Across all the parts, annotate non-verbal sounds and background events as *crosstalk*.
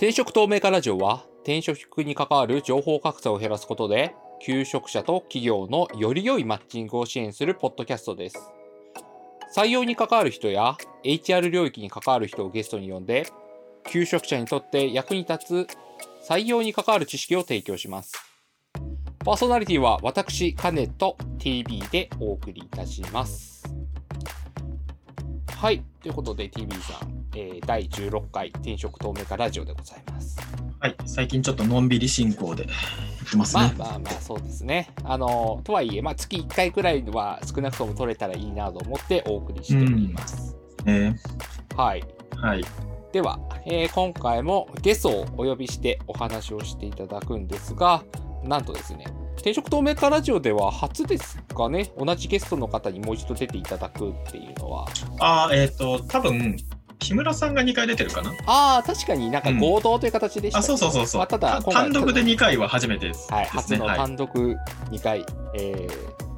転職透明化ラジオは転職に関わる情報格差を減らすことで求職者と企業のより良いマッチングを支援するポッドキャストです。採用に関わる人や HR 領域に関わる人をゲストに呼んで求職者にとって役に立つ採用に関わる知識を提供します。パーソナリティは私、カネと TV でお送りいたします。はい。ということで TV さん、えー第16回転職透明化ラジオでございます。はい、最近ちょっとのんびり進行でやってますまあね。まあまあ、そうですね。あの、とはいえ、まあ月1回くらいは少なくとも取れたらいいなと思ってお送りしております。えはい。ーはい。では、えー今回もゲストをお呼びしてお話をしていただくんですが、なんとですね、転職透明化ラジオでは初ですかね、同じゲストの方にもう一度出ていただくっていうのは。あーえっ、と、多分木村さんが2回出てるかな？ああ、確かになんか合同という形でした、あ、そうそうそうそう。まあただ単独で2回は初めてです。はい、です初のねはい単独2回、えー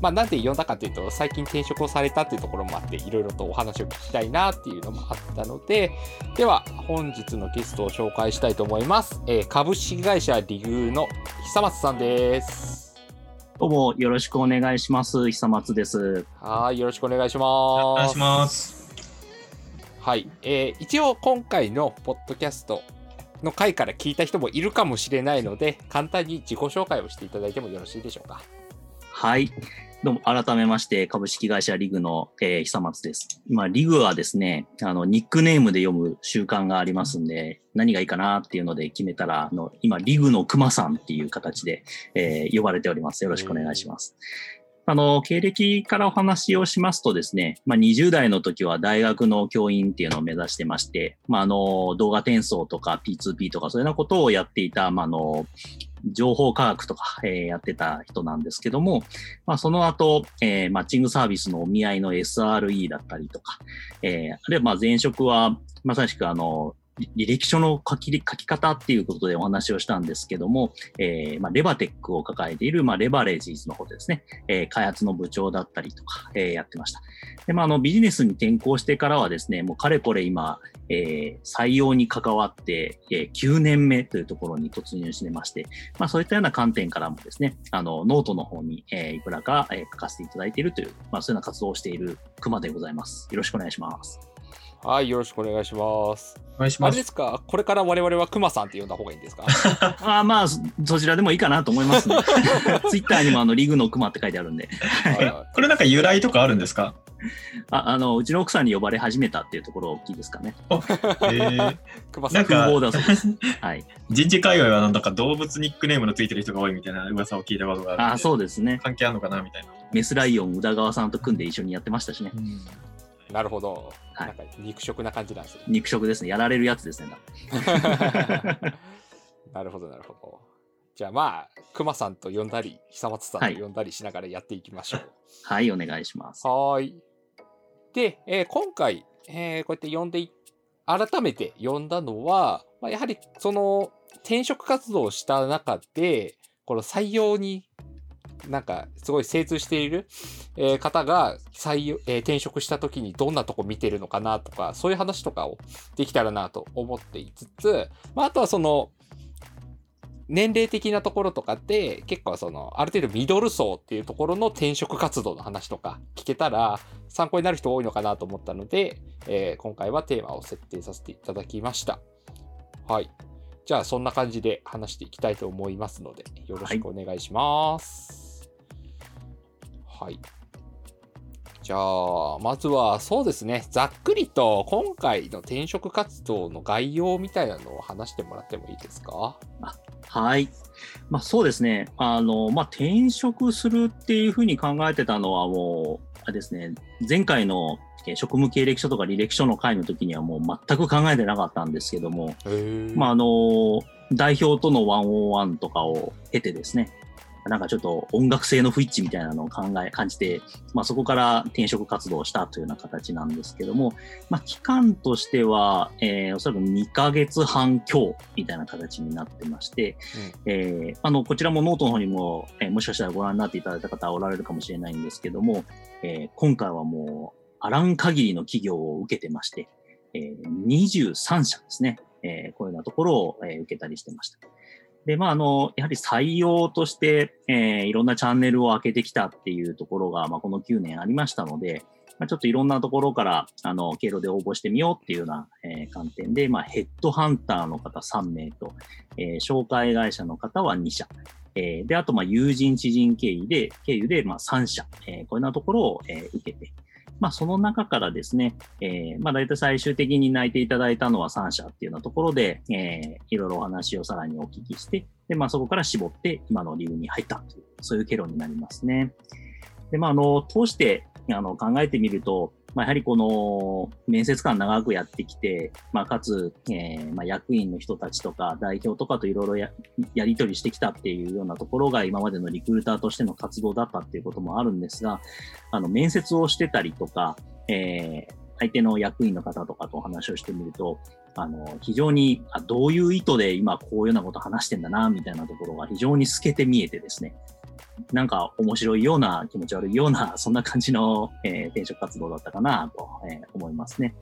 まあ、なんで呼んだかというと、最近転職をされたっていうところもあって、いろいろとお話を聞きたいなっていうのもあったので、では、本日のゲストを紹介したいと思います。えー株式会社リグーの久松さんです。どうもよろしくお願いします。久松です。はい、よろしくお願いします。お願いします。はい、えー一応今回のポッドキャストの回から聞いた人もいるかもしれないので、*laughs* 簡単に自己紹介をしていただいてもよろしいでしょうか。はい。どうも改めまして株式会社リグの、えー久松です。まあリグはですね、あのニックネームで読む習慣がありますんで、何がいいかなっていうので決めたら、あの今リグの熊さんっていう形で、えー呼ばれております。よろしくお願いします。あの、経歴からお話をしますとですね、まあ、20代の時は大学の教員っていうのを目指してまして、まあ、あの、動画転送とか P2P とかそういうようなことをやっていた、まあ、あの、情報科学とか、えーやってた人なんですけども、まあ、その後、えーマッチングサービスのお見合いの SRE だったりとか、えーあるいはまあ前職はまさしくあの、履歴書の書き書き方っていうことでお話をしたんですけども、えーまあ、レバテックを抱えている、まあ、レバレージーズの方ですね、えー開発の部長だったりとか、えーやってました。で、まあ、あの、ビジネスに転向してからはですね、もうかれこれ今、え採用に関わって、え9年目というところに突入してまして、まあ、そういったような観点からもですね、あの、ノートの方に、えいくらか、え書かせていただいているという、まあ、そういうような活動をしている熊でございます。よろしくお願いします。はい、よろしくお願いします。お願いしあれでます。すか？これから我々はクマさんって呼んだ方がいいんですか？*laughs* あーまあ、そそちらでもいいかなと思いますね。*laughs* ツイッターにもあの、リグの熊って書いてあるんで、これなんか由来とかあるんですか？ああの、うちの奥さんに呼ばれ始めたっていうところ大きいですかね。えー、*laughs* クマさんそうです。はい。人事界隈はなんだか動物ニックネームのついてる人が多いみたいな噂を聞いたことがあるあーそうですね。関係あるのかなみたいな。メスライオン宇田川さんと組んで一緒にやってましたしね。なるほど。はいなんか肉食な感じなんですね。肉食ですね。やられるやつですね。*laughs* なるほど、なるほど。じゃあまあ、クマさんと呼んだり、久松さんと呼んだりしながらやっていきましょう。*laughs* はい、お願いします。はーい。で、えー今回、えーこうやって呼んでい、改めて呼んだのは、まあ、やはりその転職活動をした中で、この採用になんかすごい精通している、え方が採用、え転職した時にどんなとこ見てるのかなとか、そういう話とかをできたらなと思っていつつ、まあ、あとはその、年齢的なところとかって結構そのある程度ミドル層っていうところの転職活動の話とか聞けたら参考になる人多いのかなと思ったので、えー今回はテーマを設定させていただきました。はい。じゃあそんな感じで話していきたいと思いますのでよろしくお願いします。はい。じゃあまずはそうですね。ざっくりと今回の転職活動の概要みたいなのを話してもらってもいいですか？はい。まあそうですね。あの、まあ転職するっていうふうに考えてたのはもう、あれですね、前回のえー職務経歴書とか履歴書の会の時にはもう全く考えてなかったんですけども、まああの、代表とのワンオンワンとかを経てですね、なんかちょっと音楽性の不一致みたいなのを考え、感じて、まあそこから転職活動をしたというような形なんですけども、まあ期間としては、えーおそらく2ヶ月半強みたいな形になってまして、えーあの、こちらもノートの方にも、えーもしかしたらご覧になっていただいた方はおられるかもしれないんですけども、えー今回はもう、あらん限りの企業を受けてまして、えー23社ですね。えーこういうようなところを、えー受けたりしてました。で、まあ、あの、やはり採用として、えーいろんなチャンネルを開けてきたっていうところが、まあ、この9年ありましたので、まあ、ちょっといろんなところから、あの、経路で応募してみようっていうような、えー観点で、まあ、ヘッドハンターの方3名と、えー紹介会社の方は2社、えーで、あと、まあ、友人、知人経由で、経由で、まあ、3社、えーこういうようなところを、えー受けて、まあ、その中からですね、えーまあ、大体最終的に泣いていただいたのは3社っていうようなところで、えーいろいろお話をさらにお聞きして、で、まあ、そこから絞って、今の理由に入ったという、そういう経路になりますね。で、まあ、あの、通して、あの、考えてみると、まあ、やはりこの、面接官長くやってきて、まあ、かつ、えーまあ、役員の人たちとか、代表とかといろいろやり取りしてきたっていうようなところが、今までのリクルーターとしての活動だったっていうこともあるんですが、あの、面接をしてたりとか、えー相手の役員の方とかとお話をしてみると、あの、非常に、あどういう意図で今こういうようなこと話してんだな、みたいなところが非常に透けて見えてですね、なんか面白いような気持ち悪いような、*laughs* そんな感じの、えー転職活動だったかなと、えー思いますね。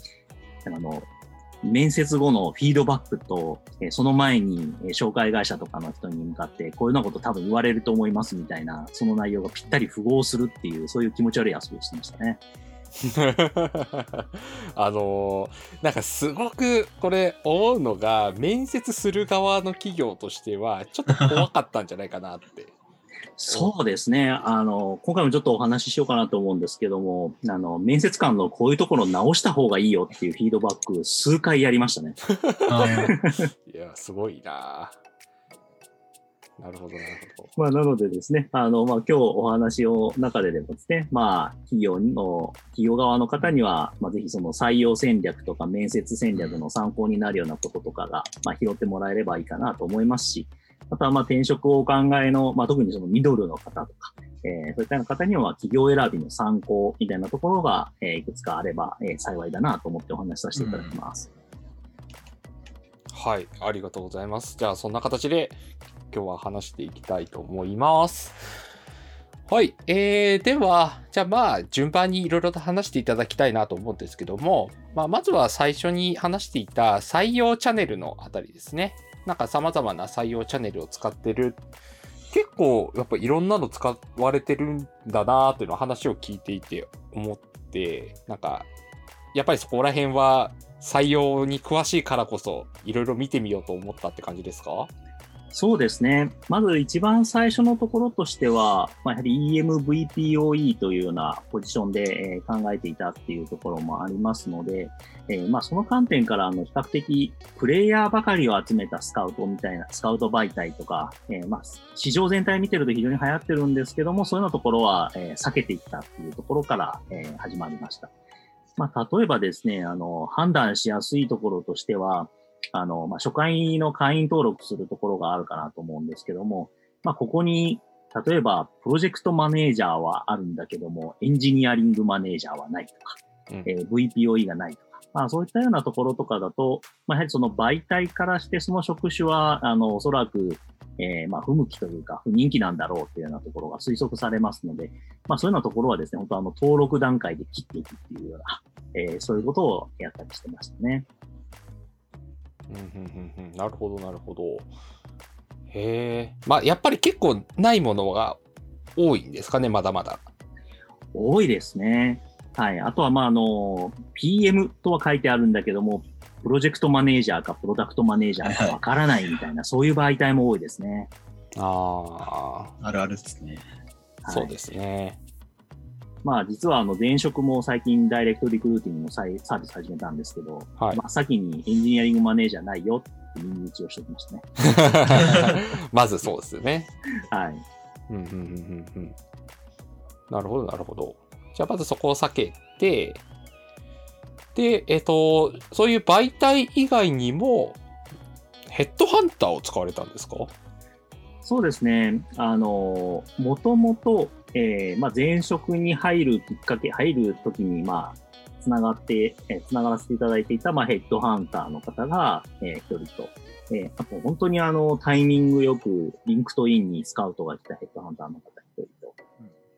あの、面接後のフィードバックと、えーその前に、えー紹介会社とかの人に向かって、こういうようなこと多分言われると思いますみたいな、その内容がぴったり符合するっていう、そういう気持ち悪い遊びをしてましたね。*laughs* あのーなんかすごくこれ思うのが面接する側の企業としてはちょっと怖かったんじゃないかなって。そうですね。あの、今回もちょっとお話ししようかなと思うんですけども、あの、面接官のこういうところを直した方がいいよっていうフィードバック数回やりましたね。*laughs* いやすごいな。なるほどなるほど。まあ、なのでですね、あの、まあ、今日お話を中ででもですね、まあ、企業の、企業側の方には、まあ、ぜひその採用戦略とか面接戦略の参考になるようなこととかが、まあ、拾ってもらえればいいかなと思いますし、あとは、まあ、転職をお考えの、まあ、特にそのミドルの方とか、えーそういった方には企業選びの参考みたいなところが、えーいくつかあれば、えー幸いだなと思ってお話しさせていただきます。はい、ありがとうございます。じゃあそんな形で今日は話していきたいと思います。はい、えー、では、じゃあまあ順番にいろいろと話していただきたいなと思うんですけども、まあ、まずは最初に話していた採用チャンネルのあたりですね。なんか様々な採用チャンネルを使ってる。結構やっぱいろんなの使われてるんだなーっていうの話を聞いていて思って、なんかやっぱりそこら辺は採用に詳しいからこそいろいろ見てみようと思ったって感じですか？そうですね。まず一番最初のところとしては、まあ、やはり EMVPOE というようなポジションで、えー考えていたっていうところもありますので、えーまあ、その観点からあの比較的プレイヤーばかりを集めたスカウトみたいな、スカウト媒体とか、えーまあ、市場全体見てると非常に流行ってるんですけども、そういうようなところは、え避けていったっていうところから、え始まりました。まあ、例えばですね、あの、判断しやすいところとしては、あの、まあ、初回の会員登録するところがあるかなと思うんですけども、まあ、ここに、例えば、プロジェクトマネージャーはあるんだけども、エンジニアリングマネージャーはないとか、うんえー VPOE がないとか、まあ、そういったようなところとかだと、まあ、やはりその媒体からしてその職種は、あの、おそらく、えーまあ、不向きというか、不人気なんだろうっていうようなところが推測されますので、まあ、そういうようなところはですね、本当あの、登録段階で切っていくっていうような、えーそういうことをやったりしてましたね。うんうんうんうんなるほどなるほど。へえ。まあやっぱり結構ないものが多いんですかねまだまだ。多いですね。はい。あとは、まあ、あの、PM とは書いてあるんだけども、プロジェクトマネージャーかプロダクトマネージャーか *laughs* わからないみたいな、そういう媒体も多いですね。ああ、あるあるですね。はいそうですね。まあ、実は、あの、前職も最近ダイレクトリクルーティングのサービス始めたんですけど、はい真っ先にエンジニアリングマネージャーないよって耳打ちをしておきましたね。*laughs* まずそうですよね。はい。うんうんうんうんうん。なるほどなるほど。じゃあまずそこを避けて、で、えっ、と、そういう媒体以外にも、ヘッドハンターを使われたんですか？そうですね。あの、もともと、えーまあ、前職に入るきっかけ、入るときに、まあ、つながって、えーつながらせていただいていた、まあ、ヘッドハンターの方が、えー一人と、えーあと、本当にあの、タイミングよく、 LinkedIn にスカウトが来たヘッドハンターの方一人と。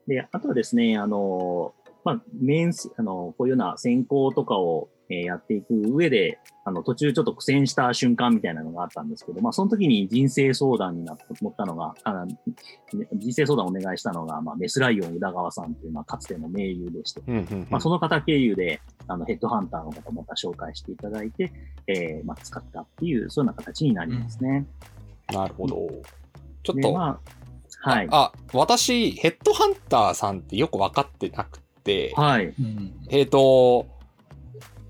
で、あとはですね、あの、まあ、面接、あの、こういうような選考とかを、えーやっていく上で、あの、途中ちょっと苦戦した瞬間みたいなのがあったんですけど、まあ、その時に人生相談になった、思ったのが、あ人生相談をお願いしたのが、まあ、メスライオン宇田川さんという、まあ、かつての盟友でして、うんうんうんまあ、その方経由で、あの、ヘッドハンターの方また紹介していただいて、えーまあ、使ったっていう、そういうような形になりますね。なるほど。ちょっで、と、まあ、はい。あ、私、ヘッドハンターさんってよく分かってなくて、はい。うんえっ、と、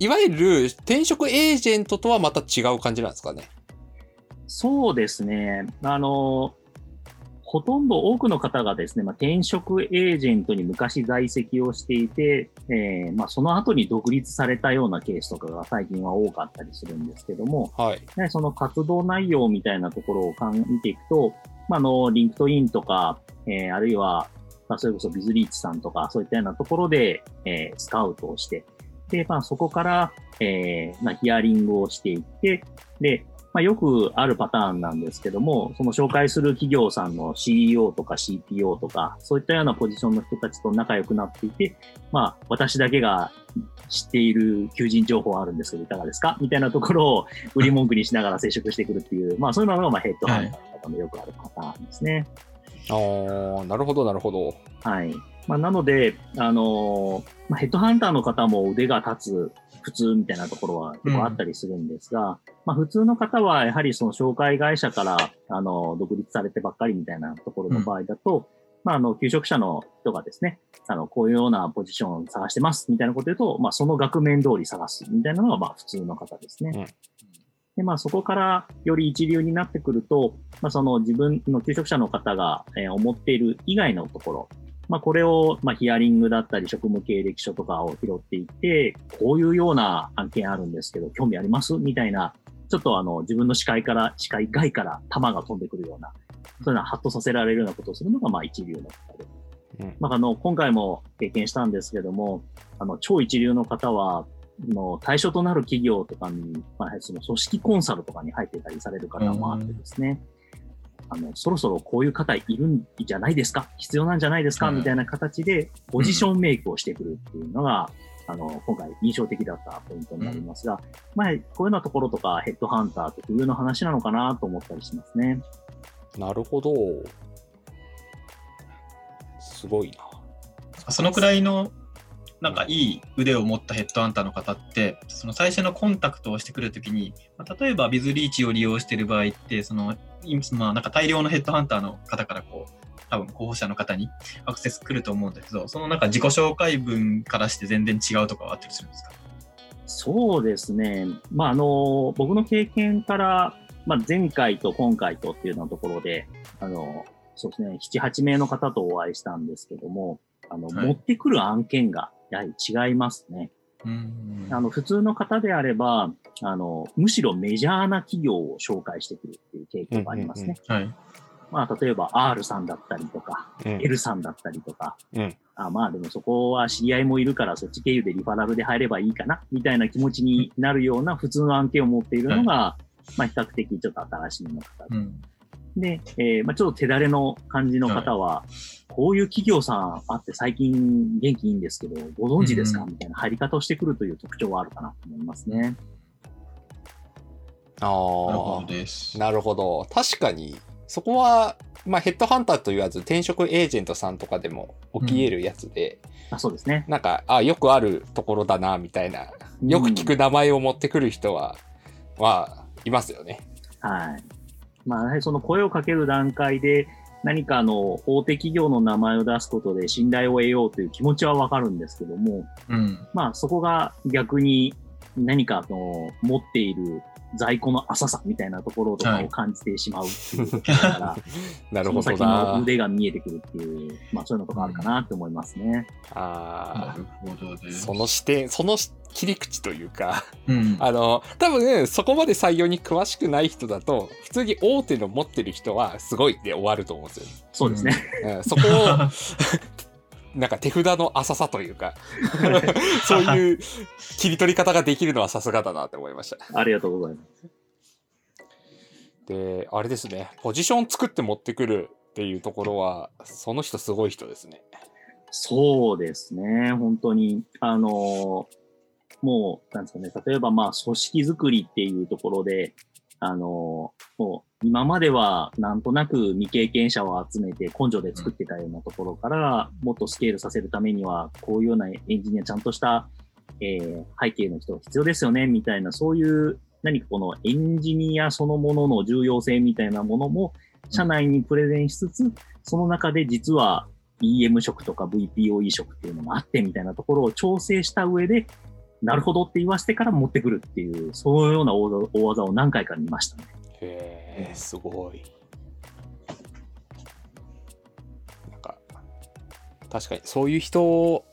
いわゆる転職エージェントとはまた違う感じなんですかね？そうですね。あの、ほとんど多くの方がですね、まあ、転職エージェントに昔在籍をしていて、えーまあ、その後に独立されたようなケースとかが最近は多かったりするんですけども、はい。ね、その活動内容みたいなところを見ていくと、まあ、あの、 LinkedIn とか、えーあるいは、まあ、それこそビズリーチさんとか、そういったようなところで、えースカウトをして、で、まあ、そこから、えーまあ、ヒアリングをしていって、で、まあ、よくあるパターンなんですけども、その紹介する企業さんの CEO とか CPO とか、そういったようなポジションの人たちと仲良くなっていて、まあ、私だけが知っている求人情報あるんですけど、いかがですか？みたいなところを売り文句にしながら接触してくるっていう、まあ、そういうのが、まあ、ヘッドハンターの方のよくあるパターンですね。あーなるほど、なるほど。はい。まあ、なので、あのーまあ、ヘッドハンターの方も腕が立つ普通みたいなところは結構あったりするんですが、まあ、普通の方はやはりその紹介会社から、あの、独立されてばっかりみたいなところの場合だと、まあ、あの、求職者の人がですね、あの、こういうようなポジションを探してますみたいなこと言うと、まあ、その額面通り探すみたいなのが、まあ、普通の方ですね。うん。で、まあ、そこからより一流になってくると、まあ、その自分の求職者の方が、えー思っている以外のところ、まあ、これを、まあ、ヒアリングだったり、職務経歴書とかを拾っていって、こういうような案件あるんですけど、興味ありますみたいな、ちょっとあの、自分の視界から、視界外から弾が飛んでくるような、そういうのはハッとさせられるようなことをするのが、まあ、一流の方で。うんまあ、あの、今回も経験したんですけども、あの、超一流の方は、あの対象となる企業とかに、まあ、その組織コンサルとかに入ってたりされる方もあってですね、あの、そろそろこういう方いるんじゃないですか？必要なんじゃないですか？うんみたいな形で、ポジションメイクをしてくるっていうのが、あの、今回印象的だったポイントになりますが、まあ、こういうようなところとかヘッドハンター特有の話なのかなと思ったりしますね。なるほど。すごいな。そのくらいのなんかいい腕を持ったヘッドハンターの方って、その最初のコンタクトをしてくるときに、まあ例えばビズリーチを利用している場合って、その、今まあなんか大量のヘッドハンターの方からこう、多分候補者の方にアクセス来ると思うんだけど、そのなんか自己紹介文からして全然違うとかはあったりするんですか？そうですね。まあ、あの、僕の経験から、まあ、前回と今回とっていうようなところで、あの、そうですね、7、8名の方とお会いしたんですけども、あの、はい持ってくる案件がやはり違いますね。うん。あの、普通の方であれば、あの、むしろメジャーな企業を紹介してくるっていう傾向がありますね。うんはい。まあ、例えば R さんだったりとか、うん。L さんだったりとか、うん。あまあでもそこは知り合いもいるからそっち経由でリファラルで入ればいいかな、みたいな気持ちになるような普通の案件を持っているのが、まあ比較的ちょっと新しいの方うん。で、えーまあちょっと手だれの感じの方は、こういう企業さんあって最近元気いいんですけど、ご存知ですか、うんみたいな入り方をしてくるという特徴はあるかなと思いますね。あなるほあどです。なるほど。確かに、そこは、まあ、ヘッドハンターと言わず、転職エージェントさんとかでも起き得るやつで、あそうですね。なんか、あ、よくあるところだな、みたいな、よく聞く名前を持ってくる人は、まあ、いますよね。はい。まあ、その声をかける段階で、何かあの大手企業の名前を出すことで信頼を得ようという気持ちはわかるんですけども、うん。まあそこが逆に何かあの持っている在庫の浅さみたいなところとかを感じてしまうっていうことだから、*laughs* なるほどその先のな。腕が見えてくるっていう、まあそういうのとかあるかなって思いますね。なあるほどであ、す。その視点、その切り口というか、うん。あの、多分、そこまで採用に詳しくない人だと、普通に大手の持ってる人はすごいで終わると思うんですよね。そうですね。うんそこを、なんか手札の浅さというか、*laughs* そういう切り取り方ができるのはさすがだなって思いました。ありがとうございます。で、あれですね、ポジション作って持ってくるっていうところは、その人すごい人ですね。そうですね、本当に。あの、もう、なんですかね、例えばまあ組織づくりっていうところで、あの、もう今まではなんとなく未経験者を集めて根性で作ってたようなところから、もっとスケールさせるためには、こういうようなエンジニア、ちゃんとした、えー背景の人が必要ですよね、みたいな、そういう何かこのエンジニアそのものの重要性みたいなものも、社内にプレゼンしつつ、その中で実は EM 職とか VPOE 職っていうのがあってみたいなところを調整した上で、なるほどって言わせてから持ってくるっていう、そういうような大技大技を何回か見ましたね。へえ、すごい。なんか、確かにそういう人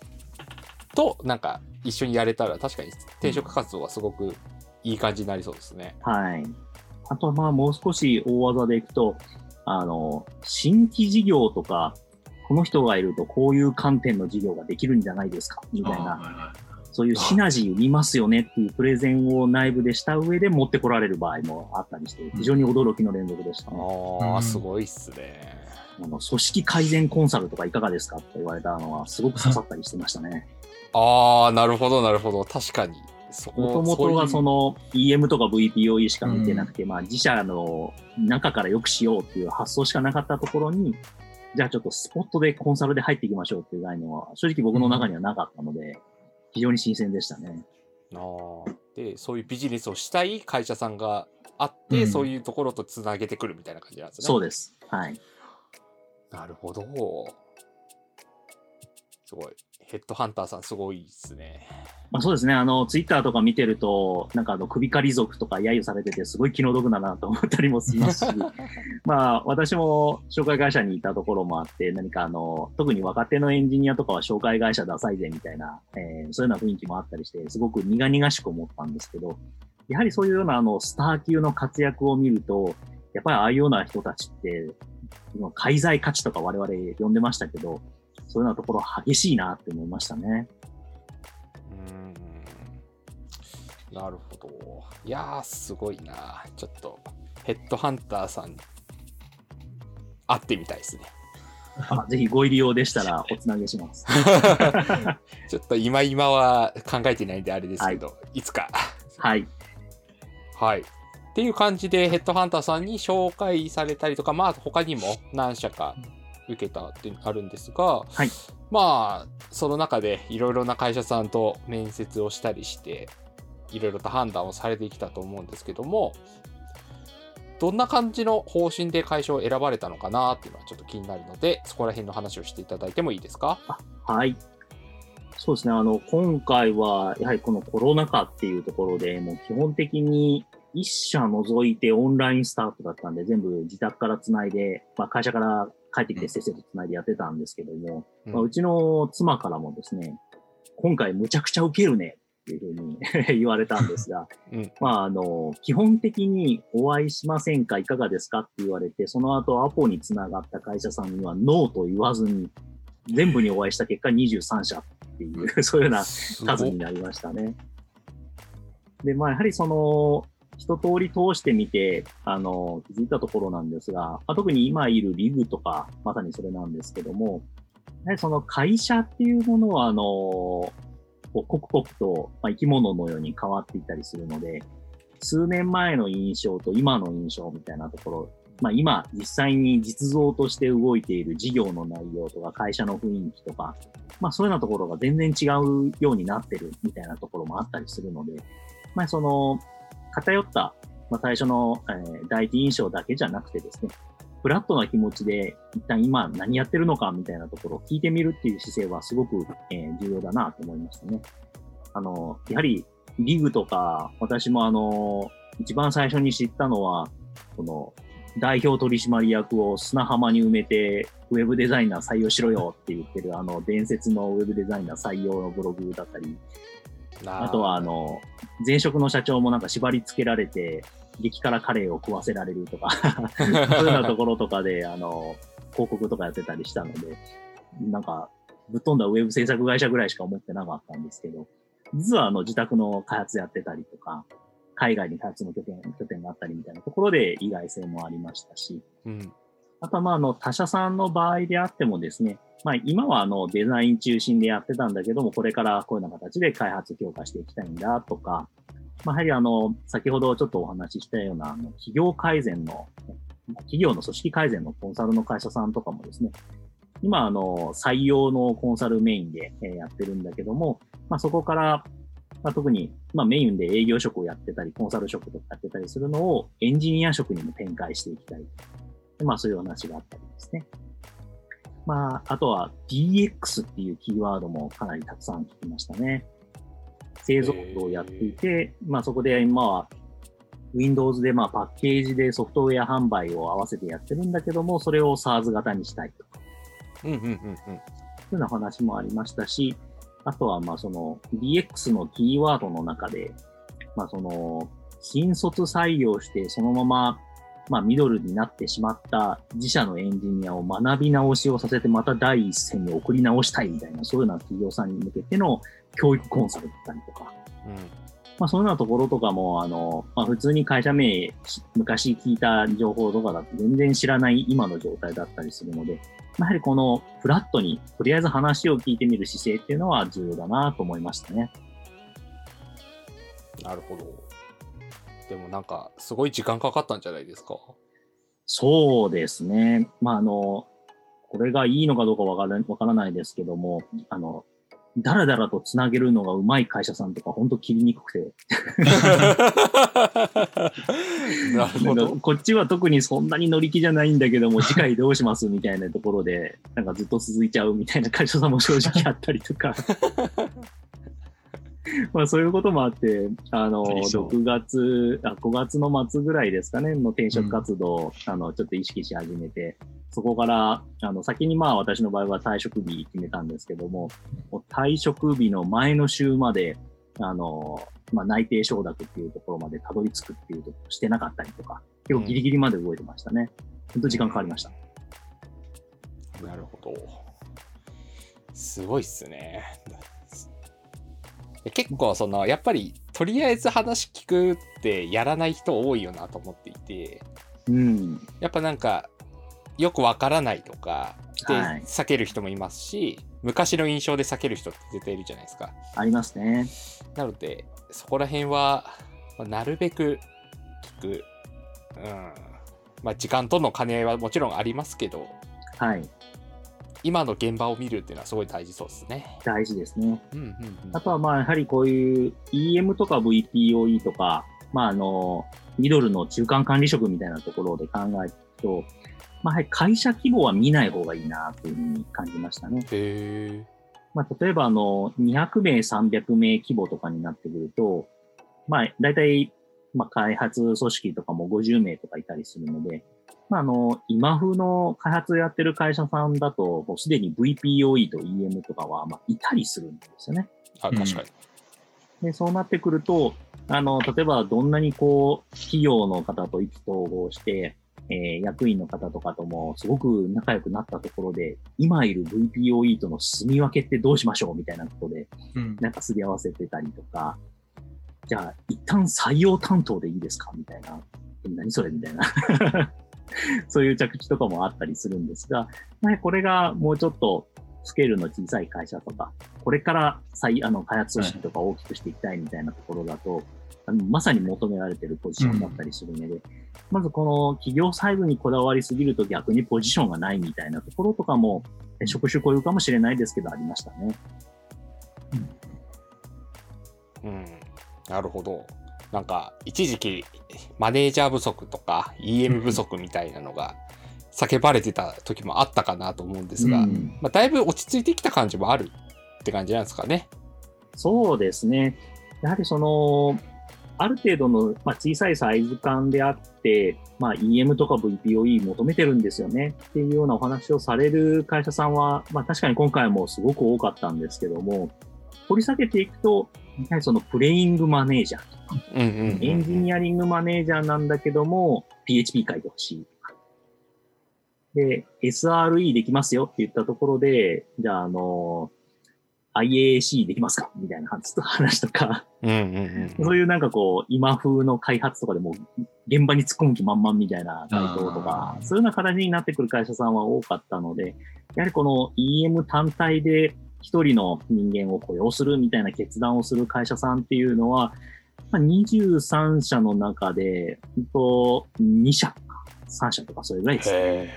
となんか一緒にやれたら確かに転職活動はすごくいい感じになりそうですね。はい。あとはまあもう少し大技でいくと、あの、新規事業とか、この人がいるとこういう観点の事業ができるんじゃないですか、みたいな、そういうシナジー生みますよねっていうプレゼンを内部でした上で持ってこられる場合もあったりして、非常に驚きの連続でしたね。ああ、うんすごいっすね。あの組織改善コンサルとかいかがですかって言われたのはすごく刺さったりしてましたね。ああ、なるほど、なるほど。確かに。そこもともとがそ、の EM とか VPOE しか見てなくて、まあ自社の中から良くしようっていう発想しかなかったところに、じゃあちょっとスポットでコンサルで入っていきましょうっていう概念は正直僕の中にはなかったので、非常に新鮮でしたね。そういうあーで、そういうビジネスをしたい会社さんがあって、うんそういうところとつなげてくるみたいな感じなんですね。そうです。はい。なるほど。すごい。ヘッドハンターさんすごいですね。まあそうですね。あの、ツイッターとか見てると、なんかあの、首狩り族とか揶揄されてて、すごい気の毒だなと思ったりもしますし、*laughs* まあ私も紹介会社にいたところもあって、何かあの、特に若手のエンジニアとかは紹介会社ダサいぜみたいな、えーそういうような雰囲気もあったりして、すごく苦々しく思ったんですけど、やはりそういうようなあの、スター級の活躍を見ると、やっぱりああいうような人たちって、介在価値とか我々呼んでましたけど、そういうようなところ激しいなって思いましたね。うーん。なるほど。いやー、すごいな。ちょっと、ヘッドハンターさん、会ってみたいですね。あぜひご入り用でしたらおつなげします。*laughs* ちょっと今今は考えてないんであれですけど、い、つか。はい。はい。っていう感じでヘッドハンターさんに紹介されたりとか、まあ他にも何社か受けたってあるんですが、はいまあその中でいろいろな会社さんと面接をしたりして、いろいろと判断をされてきたと思うんですけども、どんな感じの方針で会社を選ばれたのかなっていうのはちょっと気になるので、そこら辺の話をしていただいてもいいですか？はい。そうですね。あの、今回は、やはりこのコロナ禍っていうところで、もう基本的に一社除いてオンラインスタートだったんで、全部自宅からつないで、まあ会社から帰ってきてせっせとつないでやってたんですけども、うんまあ、うちの妻からもですね、今回むちゃくちゃ受けるねっていうふうに *laughs* 言われたんですが、*laughs* うんまああの、基本的にお会いしませんかいかがですかって言われて、その後アポにつながった会社さんにはノーと言わずに、全部にお会いした結果23社っていう、*laughs* そういうような数になりましたね。で、まあ、やはりその、一通り通してみて、あの、気づいたところなんですが、ま、特に今いるリグとか、まさにそれなんですけども、やはりその会社っていうものは、あの、こう刻々と、ま、生き物のように変わっていったりするので、数年前の印象と今の印象みたいなところ、まあ今実際に実像として動いている事業の内容とか会社の雰囲気とか、まあそういうようなところが全然違うようになってるみたいなところもあったりするので、まあその偏った、まあ最初の、えー第一印象だけじゃなくてですね、フラットな気持ちで一旦今何やってるのかみたいなところを聞いてみるっていう姿勢はすごく、えー重要だなと思いましたね。あの、やはりリグとか、私もあの、一番最初に知ったのは、この代表取締役を砂浜に埋めて、ウェブデザイナー採用しろよって言ってる、あの、伝説のウェブデザイナー採用のブログだったり、あとは、あの、前職の社長もなんか縛り付けられて、激辛カレーを食わせられるとか、*laughs* そういうようなところとかで、あの、広告とかやってたりしたので、なんか、ぶっ飛んだウェブ制作会社ぐらいしか思ってなかったんですけど、実はあの、自宅の開発やってたりとか、海外に開発の拠点、拠点があったりみたいなところで意外性もありましたし、うん。あとは、まあ、あの、他社さんの場合であってもですね、まあ、今はあのデザイン中心でやってたんだけども、これからこういうような形で開発強化していきたいんだとか、まあ、やはりあの、先ほどちょっとお話ししたような、あの企業改善の、企業の組織改善のコンサルの会社さんとかもですね、今、あの、採用のコンサルメインでやってるんだけども、まあ、そこから、まあ、特に、まあ、メインで営業職をやってたり、コンサル職とかやってたりするのをエンジニア職にも展開していきたい。まあ、そういう話があったりですね。まあ、あとは DX っていうキーワードもかなりたくさん聞きましたね。製造をやっていて、まあそこで今は Windows でまあパッケージでソフトウェア販売を合わせてやってるんだけども、それを SARS 型にしたいとか。うんうんうんうん。そういうような話もありましたし、あとはまあその DX のキーワードの中で、まあその新卒採用してそのまままあ、ミドルになってしまった自社のエンジニアを学び直しをさせて、また第一線に送り直したいみたいな、そういうような企業さんに向けての教育コンサルだったりとか、うんまあ、そういうようなところとかも、あの、まあ、普通に会社名、昔聞いた情報とかだと全然知らない今の状態だったりするので、まあ、やはりこのフラットに、とりあえず話を聞いてみる姿勢っていうのは重要だなと思いましたね。なるほど。でもなんか、すごい時間かかったんじゃないですか？そうですね。まあ、あの、これがいいのかどうかわからわからないですけども、あの、だらだらとつなげるのがうまい会社さんとか、本当切りにくくて。*laughs* なるほど。こっちは特にそんなに乗り気じゃないんだけども、*laughs* 次回どうしますみたいなところで、なんかずっと続いちゃうみたいな会社さんも正直あったりとか。*laughs* *laughs* まあそういうこともあって、あの、ありそう6月、あ、5月の末ぐらいですかね、の転職活動を、あの、ちょっと意識し始めて、そこから、あの、先にまあ私の場合は退職日決めたんですけども、もう退職日の前の週まで、あの、まあ内定承諾っていうところまでたどり着くっていうとしてなかったりとか、結構ギリギリまで動いてましたね。本当時間かかりました。なるほど。すごいっすね。結構そのやっぱりとりあえず話聞くってやらない人多いよなと思っていてうん。やっぱなんかよくわからないとかではい避ける人もいますし、昔の印象で避ける人って絶対いるじゃないですか。ありますね。なのでそこら辺はまあなるべく聞く、うんまあ、時間との兼ね合いはもちろんありますけどはい。今の現場を見るっていうのはすごい大事そうですね。大事ですね。うんうんうんあとはまあ、やはりこういう EM とか VPOE とか、まああの、ミドルの中間管理職みたいなところで考えると、まあ、やはり会社規模は見ない方がいいなというふうに感じましたね。へえ。まあ、例えばあの、200名、300名規模とかになってくると、まあ、大体、まあ、開発組織とかも50名とかいたりするので、まあ、あの、今風の開発やってる会社さんだと、もうすでに VPOE と EM とかは、まあ、いたりするんですよね。あ、確かに。で、そうなってくると、あの、例えばどんなにこう、企業の方と意気投合して、えー役員の方とかともすごく仲良くなったところで、今いる VPOE との住み分けってどうしましょうみたいなことで、うんなんかすり合わせてたりとか、じゃあ、一旦採用担当でいいですかみたいな。え何それみたいな。*laughs* そういう着地とかもあったりするんですが、まあ、これがもうちょっとスケールの小さい会社とか、これから再あの開発組織とか大きくしていきたいみたいなところだと、あのまさに求められているポジションだったりするので、まずこの企業細部にこだわりすぎると逆にポジションがないみたいなところとかも、え職種固有かもしれないですけど、ありましたね。うん。なるほど。なんか、一時期、マネージャー不足とか、EM 不足みたいなのが叫ばれてた時もあったかなと思うんですが、うんまあ、だいぶ落ち着いてきた感じもあるって感じなんですかね。そうですね。やはりその、ある程度の、まあ、小さいサイズ感であって、まあ、EM とか VPOE 求めてるんですよねっていうようなお話をされる会社さんは、まあ、確かに今回もすごく多かったんですけども、掘り下げていくと、そのプレイングマネージャーとか、うんうんうんうんエンジニアリングマネージャーなんだけども、PHP 書いてほしいとか。で、SRE できますよって言ったところで、じゃあ、あの、IAC できますかみたいな話とか、うんうんうん。そういうなんかこう、今風の開発とかでも、現場に突っ込む気満々みたいな回答とかそういうような形になってくる会社さんは多かったので、やはりこの EM 単体で一人の人間を雇用するみたいな決断をする会社さんっていうのは、まあ、23社の中で、ほんと2社か、3社とかそれぐらいですね。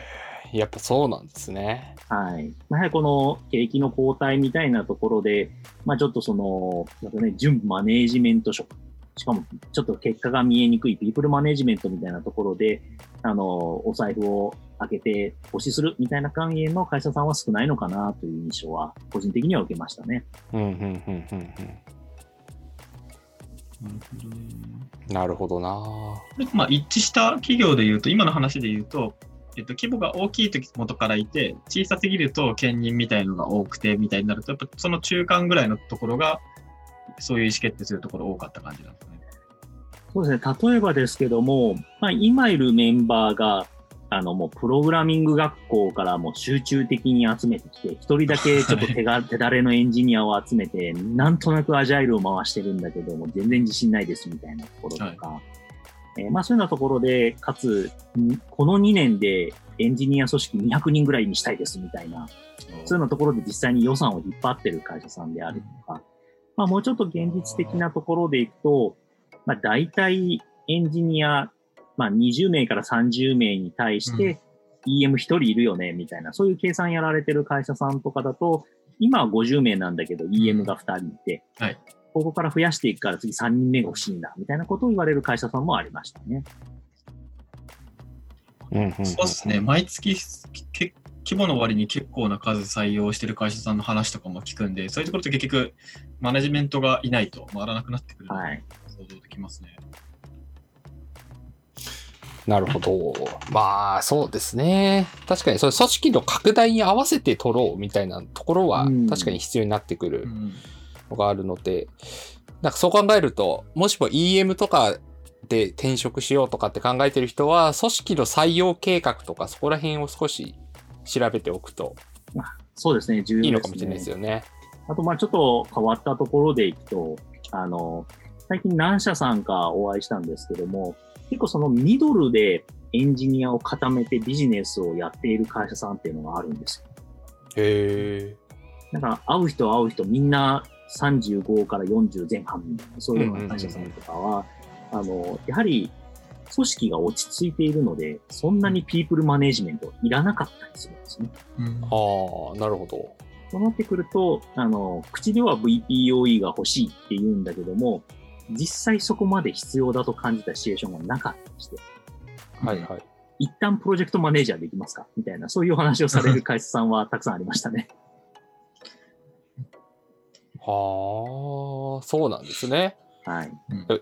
やっぱそうなんですね。はい。まあやはりこの景気の後退みたいなところで、まあちょっとその、ね、準マネージメント職。しかも、ちょっと結果が見えにくいピープルマネージメントみたいなところで、あの、お財布を開けて投資するみたいな関連の会社さんは少ないのかなという印象は、個人的には受けましたね。うんうんうんうんうん。なるほどなでまあ、一致した企業で言うと、今の話で言うと、えっと、規模が大きい時元からいて、小さすぎると兼任みたいのが多くてみたいになると、やっぱその中間ぐらいのところが、そういう意思決定するところ多かった感じなんですね。そうですね。例えばですけども、まあ今いるメンバーが、あのもうプログラミング学校からもう集中的に集めてきて、一人だけ *laughs* ちょっと手が、手だれのエンジニアを集めて、なんとなくアジャイルを回してるんだけども、全然自信ないですみたいなところとか、えーまあそういうようなところで、かつ、んこの2年でエンジニア組織200人ぐらいにしたいですみたいな、そういうようなところで実際に予算を引っ張ってる会社さんであるとか、まあもうちょっと現実的なところでいくと、まあ大体エンジニア、まあ20名から30名に対して、EM1 人いるよね、みたいな、そういう計算やられてる会社さんとかだと、今は50名なんだけど EM が2人いて、はいここから増やしていくから次3人目が欲しいんだ、みたいなことを言われる会社さんもありましたね。うんうんうんそうですね、毎月け規模の割に結構な数採用してる会社さんの話とかも聞くんで、そういうところって結局、マネジメントがいないと回らなくなってくるのがはい。想像できますね。なるほど。まあ、そうですね。確かに、それ組織の拡大に合わせて取ろうみたいなところはうん、確かに必要になってくるうんのがあるので、なんかそう考えると、もしも EM とかで転職しようとかって考えてる人は、組織の採用計画とかそこら辺を少し調べておくとそうですね、重要。いいのかもしれないですよね。あと、まあちょっと変わったところでいくと、あの、最近何社さんかお会いしたんですけども、結構そのミドルでエンジニアを固めてビジネスをやっている会社さんっていうのがあるんですよ。へえ。だから会う人会う人みんな35から40前半みたいな、そういうような会社さんとかは、あの、やはり組織が落ち着いているので、そんなにピープルマネジメントいらなかったりするんですね。うんああ、なるほど。そうなってくると、あの、口では VPOE が欲しいって言うんだけども、実際そこまで必要だと感じたシチュエーションがなかったりして、はいはい。一旦プロジェクトマネージャーできますかみたいな、そういうお話をされる会社さんはたくさんありましたね。はあ、そうなんですね。はい。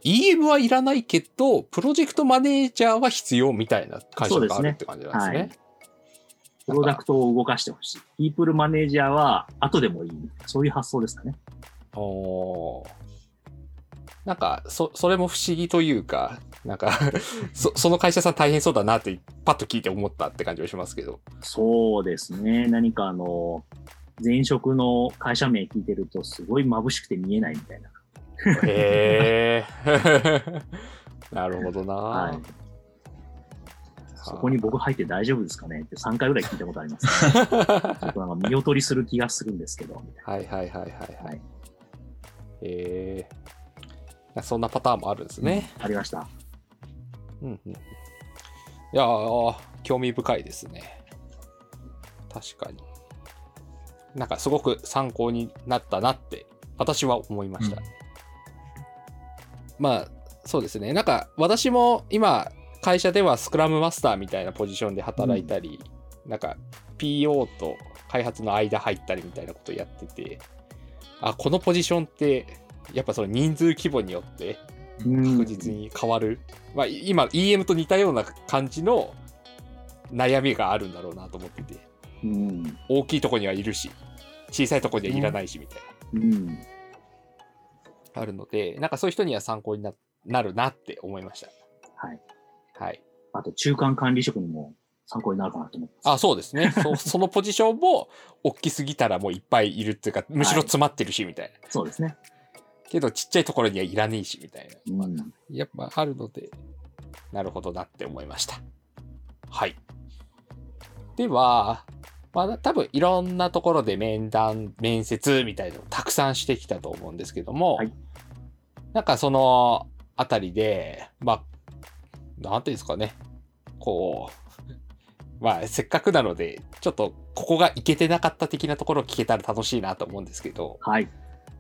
EM はいらないけど、プロジェクトマネージャーは必要みたいな会社があるって感じなんですね。はい。プロダクトを動かしてほしい。ピープルマネージャーは後でもいい。そういう発想ですかね。おーなんか、そ、それも不思議というか、なんか *laughs* そ、その会社さん大変そうだなって、パッと聞いて思ったって感じはしますけど。そうですね。何かあの、前職の会社名聞いてるとすごい眩しくて見えないみたいな。へえ。*laughs* なるほどな、はい。そこに僕入って大丈夫ですかねって3回ぐらい聞いたことあります、*laughs* ちょっとなんか見劣りする気がするんですけど、みたいはいはいはいはいな。は。はいい。へえ。そんなパターンもあるんですね。ありました。うんうん。いやー、興味深いですね。確かに。なんかすごく参考になったなって、私は思いました。うんまあ、そうですね。なんか私も今、会社ではスクラムマスターみたいなポジションで働いたり、なんか PO と開発の間入ったりみたいなことをやってて、あ、このポジションって、やっぱその人数規模によって確実に変わる。まあ、い今、EM と似たような感じの悩みがあるんだろうなと思ってて、うん。大きいとこにはいるし、小さいとこにはいらないしみたいうん。な、あるので、なんかそういう人には参考にななるなって思いました。はい。はい。あと、中間管理職にも参考になるかなと思って。あ、そうですね。そ *laughs* そのポジションも大きすぎたらもういっぱいいるっていうか、むしろ詰まってるし、みたいな。そうですね。けどちっちゃいところにはいらねえし、みたいな。うん。やっぱあるので、なるほどなって思いました。はい。では、まあ多分いろんなところで面談、面接みたいなのをたくさんしてきたと思うんですけども、はいなんかそのあたりで、まあ、なんていうんですかね、こう、*laughs* まあせっかくなので、ちょっとここがいけてなかった的なところを聞けたら楽しいなと思うんですけど、はい。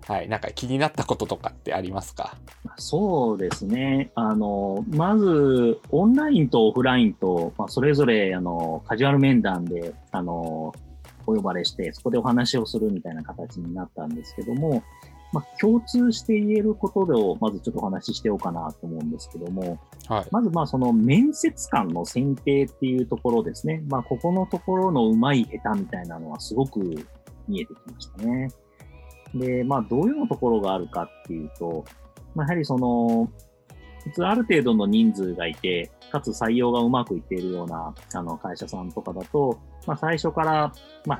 はい、なんか気になったこととかってありますか？そうですね。あの、まず、オンラインとオフラインと、まあ、それぞれ、あの、カジュアル面談で、あの、お呼ばれして、そこでお話をするみたいな形になったんですけども、まあ、共通して言えることを、まずちょっとお話ししておうかなと思うんですけども、はい。まず、まあ、その面接官の選定っていうところですね。まあ、ここのところのうまい下手みたいなのはすごく見えてきましたね。で、まあ、どういうところがあるかっていうと、まあ、やはりその、普通ある程度の人数がいて、かつ採用がうまくいっているようなあの会社さんとかだと、まあ、最初から、まあ、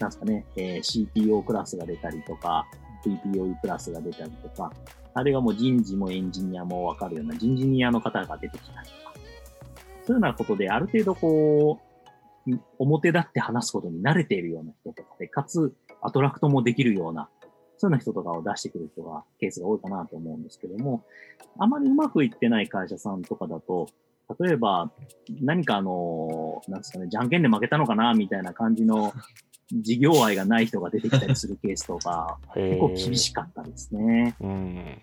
なんすかね、えー CTO クラスが出たりとか、VPOE クラスが出たりとか、あるいはもう人事もエンジニアもわかるような人事ニアの方が出てきたりとか、そういうようなことである程度こう、表立って話すことに慣れているような人とかで、かつアトラクトもできるような、そういう人とかを出してくる人が、ケースが多いかなと思うんですけども、あまりうまくいってない会社さんとかだと、例えば何かあの、なんですかね、じゃんけんで負けたのかなみたいな感じの *laughs* 事業愛がない人が出てきたりするケースとか、結構厳しかったですね。うん。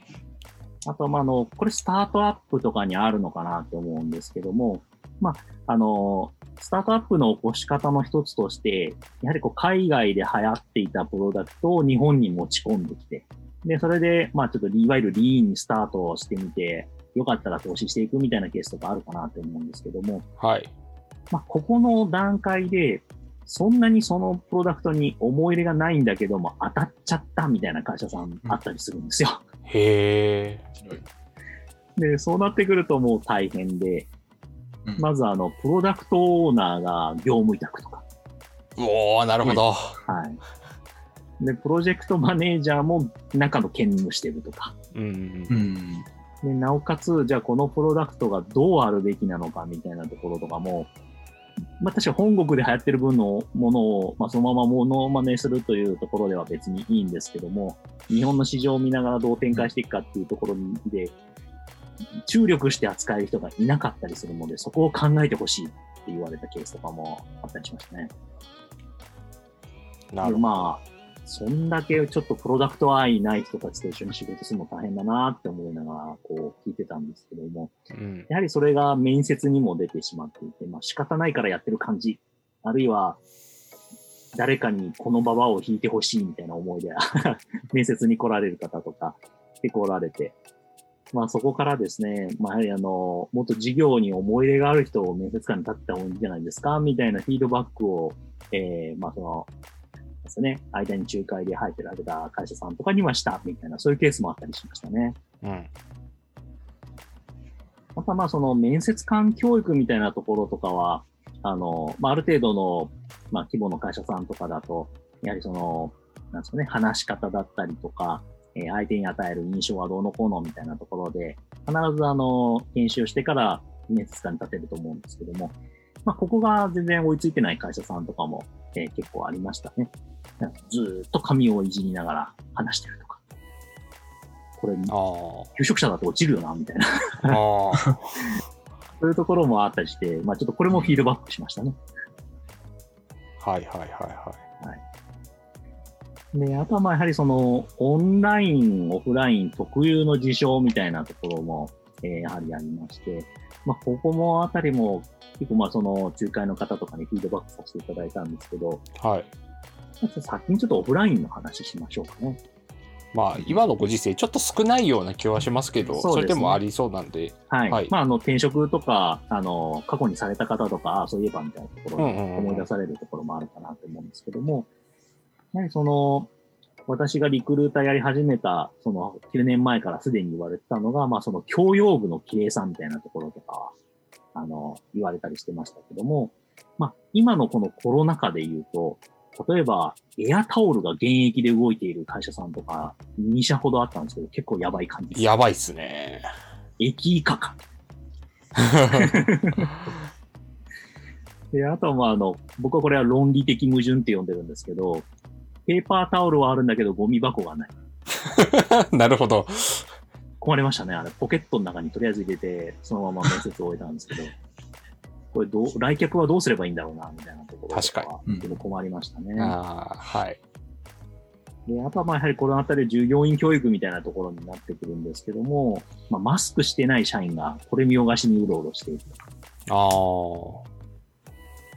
あとは、まあ、あの、これスタートアップとかにあるのかなと思うんですけども、まあ、あの、スタートアップの起こし方の一つとして、やはりこう海外で流行っていたプロダクトを日本に持ち込んできて、で、それで、まあちょっといわゆるリーンにスタートしてみて、よかったら投資していくみたいなケースとかあるかなと思うんですけども、はい。まあここの段階で、そんなにそのプロダクトに思い入れがないんだけども、当たっちゃったみたいな会社さんあったりするんですよ。へえ。面白いで、そうなってくるともう大変で、うんまずあの、プロダクトオーナーが業務委託とか、おー、なるほど。はい。で、プロジェクトマネージャーも中の兼務してるとか。うん。うん。で、なおかつ、じゃあこのプロダクトがどうあるべきなのかみたいなところとかも、まあ確か本国で流行ってる分のものを、まあそのままモノマネするというところでは別にいいんですけども、日本の市場を見ながらどう展開していくかっていうところで、注力して扱える人がいなかったりするので、そこを考えてほしいって言われたケースとかもあったりしましたね。でなるほど。まあ、そんだけちょっとプロダクト愛ない人たちと一緒に仕事するの大変だなって思いながら、こう聞いてたんですけども、うん。やはりそれが面接にも出てしまっていて、まあ仕方ないからやってる感じ、あるいは、誰かにこのババアを引いてほしいみたいな思いで *laughs* 面接に来られる方とか結構おられて、まあそこからですね、まあやはりあの、もっと事業に思い入れがある人を面接官に立ってた方がいいんじゃないですかみたいなフィードバックを、えー、まあその、ですね、間に仲介で入ってられた会社さんとかにはしたみたいな、そういうケースもあったりしましたね。うん。またまあその面接官教育みたいなところとかは、あの、まあある程度の、まあ規模の会社さんとかだと、やはりその、なんですかね、話し方だったりとか、えー相手に与える印象はどうのこうのみたいなところで、必ずあの、研修してから面接官に立てると思うんですけども、まあここが全然追いついてない会社さんとかも、えー結構ありましたね。なんかずーっと紙をいじりながら話してるとか。これ、あ求職者だと落ちるよな、みたいな。あ。ああ。そういうところもあったりして、まあちょっとこれもフィードバックしましたね。はいはいはいはい。で、あとはまあやはりそのオンライン、オフライン特有の事象みたいなところも、えーやはりありまして、まあここもあたりも結構まあその仲介の方とかにフィードバックさせていただいたんですけど、はい。先にちょっとオフラインの話しましょうかね。まあ、今のご時世、ちょっと少ないような気はしますけど、そねれでもありそうなんで。はい。はいまああの転職とか、あの、過去にされた方とか、あそういえばみたいなところ思い出されるところもあるかなと思うんですけども、やはりその、私がリクルーターやり始めた、その9年前からすでに言われてたのが、まあその教養部の綺麗さみたいなところとかは、あの、言われたりしてましたけども、まあ、今のこのコロナ禍で言うと、例えば、エアタオルが現役で動いている会社さんとか、2社ほどあったんですけど、結構やばい感じです。やばいっすね。駅以下か。*laughs* で、あとはまあ、あの、僕はこれは論理的矛盾って呼んでるんですけど、ペーパータオルはあるんだけど、ゴミ箱がない。*laughs* なるほど。壊れましたね。あれ、ポケットの中にとりあえず入れて、そのまま面接を終えたんですけど、*laughs* これどう、来客はどうすればいいんだろうな、みたいなところと確かにうん困りましたね。ああ、はい。で、あとはまあやはりこのあたり従業員教育みたいなところになってくるんですけども、まあ、マスクしてない社員がこれ見よがしにうろうろしている。ああ。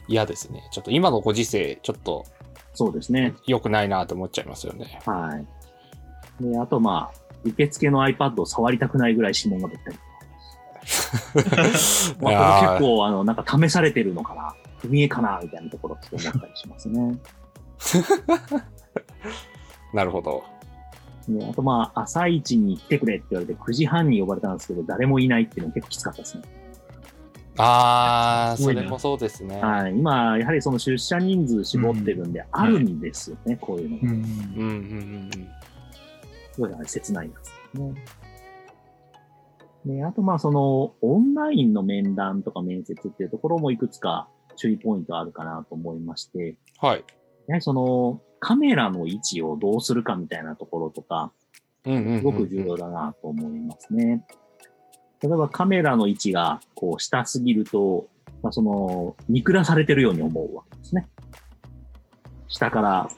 嫌ですね。ちょっと今のご時世、ちょっとそうですね。良くないなと思っちゃいますよね。はい。で、あとまあ、受付の iPad を触りたくないぐらい指紋が出たり。*laughs* まあ、これ結構、あの、なんか試されてるのかな、不見えかな、みたいなところって思ったりしますね。*laughs* なるほど。であとまあ、朝一に来てくれって言われて9時半に呼ばれたんですけど、誰もいないっていうのも結構きつかったですね。ああ、それもそうですね。はい。今、やはりその出社人数絞ってるんで、あるんですよね、こういうのが。うんうんうんうんすごいあれ切ないですね。で、あとまあその、オンラインの面談とか面接っていうところもいくつか注意ポイントあるかなと思いまして、うん。はい。やはりその、カメラの位置をどうするかみたいなところとか、うんうんうんうんすごく重要だなと思いますね。例えばカメラの位置がこう下すぎると、まあ、その見下されてるように思うわけですね。下から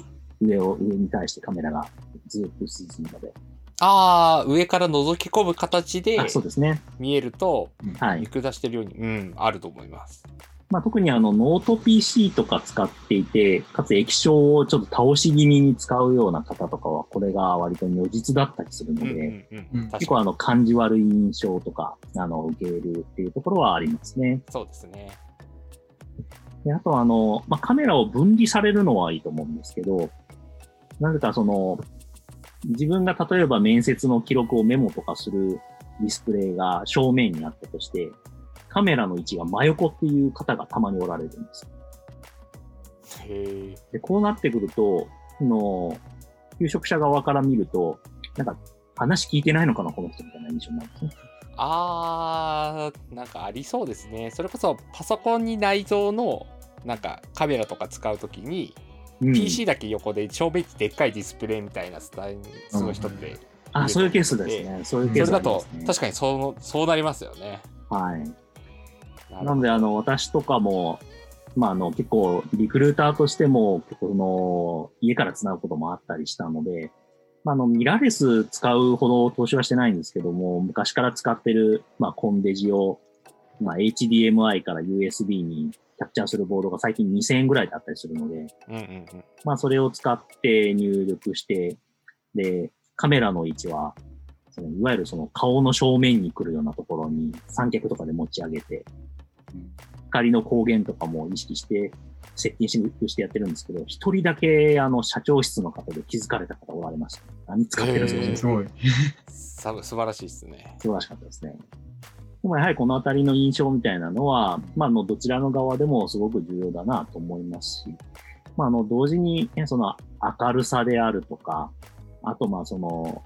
上を上に対してカメラがずっと進むので。ああ、上から覗き込む形であそうですね。見えると、はい見。下してるように、うん、あると思います。まあ、特にあのノート PC とか使っていて、かつ液晶をちょっと倒し気味に使うような方とかは、これが割と如実だったりするのうんで。結構あの感じ悪い印象とか、あの、受けるっていうところはありますね。そうですね。であとはあの、まあ、カメラを分離されるのはいいと思うんですけど、なぜかその、自分が例えば面接の記録をメモとかするディスプレイが正面にあったとして、カメラの位置が真横っていう方がたまにおられるんです。へえ。で、こうなってくると、その、求職者側から見ると、なんか話聞いてないのかな、この人みたいな印象になるんですね。あー、なんかありそうですね。それこそパソコンに内蔵のなんかカメラとか使うときに、うん PC だけ横で正面にでっかいディスプレイみたいなスタイル人って、あ、そういうケースですね。そういうケースそれだとね、確かにそうそうなりますよね。はい。なので、あの、私とかも、まあ、あの、結構、リクルーターとしても、結構、その、家から繋ぐこともあったりしたので、まあ、あの、ミラーレス使うほど投資はしてないんですけども、昔から使ってる、まあ、コンデジを、まあ、HDMI から USB にキャプチャーするボードが最近2000円ぐらいだったりするので、うんうんうん。まあ、それを使って入力して、で、カメラの位置は、そのいわゆるその顔の正面に来るようなところに三脚とかで持ち上げて、光の光源とかも意識して、セッティングしてやってるん。ですけど、一人だけ、あの、社長室の方で気づかれた方おられました。何使ってるん。ですか、すごい。さ素晴らしいですね。素晴らしかったですね。でもやはりこのあたりの印象みたいなのは、まあ、あの、どちらの側でもすごく重要だなと思いますし、まあ、あの、同時に、ねその明るさであるとか、あと、まあ、その、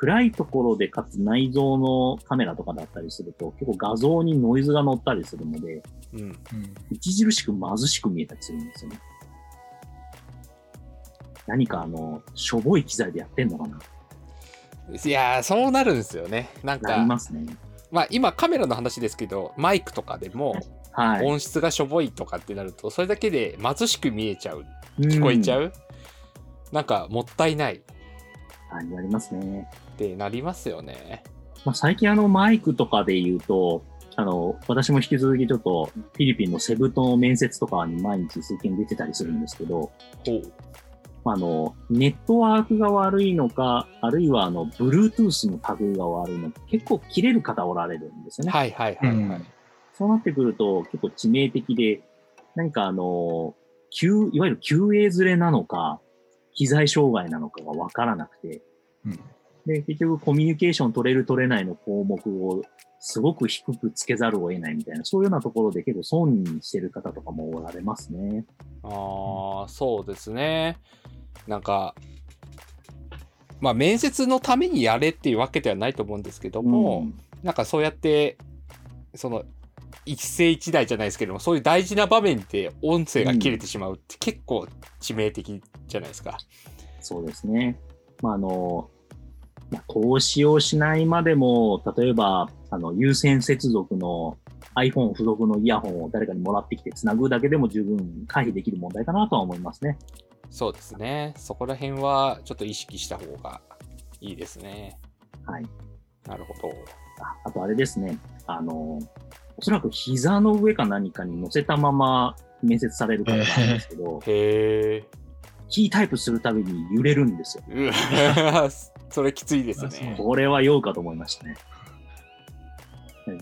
暗いところでかつ内蔵のカメラとかだったりすると、結構画像にノイズが乗ったりするので、うん。うん著しく貧しく見えたりするんですよね。何かあの、しょぼい機材でやってんのかないやー、そうなるんですよね。なんか、ますね。まあ今カメラの話ですけど、マイクとかでもはい。音質がしょぼいとかってなると、それだけで貧しく見えちゃう。聞こえちゃうう、なんかもったいないんはい、なりますね。ってなりますよね。まあ、最近あのマイクとかで言うと、あの、私も引き続きちょっとフィリピンのセブ島の面接とかに毎日数件出てたりするんですけど、ほう。あの、ネットワークが悪いのか、あるいはあの、Bluetooth の類が悪いのか、結構切れる方おられるんですよね。はいはいはいはい。うんそうなってくると結構致命的で、何かあの、急、いわゆる QA ずれなのか、機材障害なのかがわからなくて、うんで、結局コミュニケーション取れる取れないの項目をすごく低くつけざるを得ないみたいな、そういうようなところで結構損にしてる方とかもおられますね。ああ、そうですね。なんか、まあ面接のためにやれっていうわけではないと思うんですけども、うんなんかそうやって、その、一世一代じゃないですけども、そういう大事な場面で音声が切れてしまうって結構致命的じゃないですか。そうですね。まあ、あの、まあ投資をしないまでも、例えば、あの、有線接続の iPhone 付属のイヤホンを誰かにもらってきて繋ぐだけでも十分回避できる問題かなとは思いますね。そうですね。そこら辺はちょっと意識した方がいいですね。はい。なるほど。ああとあれですね。あの、おそらく膝の上か何かに乗せたまま面接される方があるんですけど、へえ。キータイプするたびに揺れるんですよ。それきついですね。これは酔うかと思いましたね。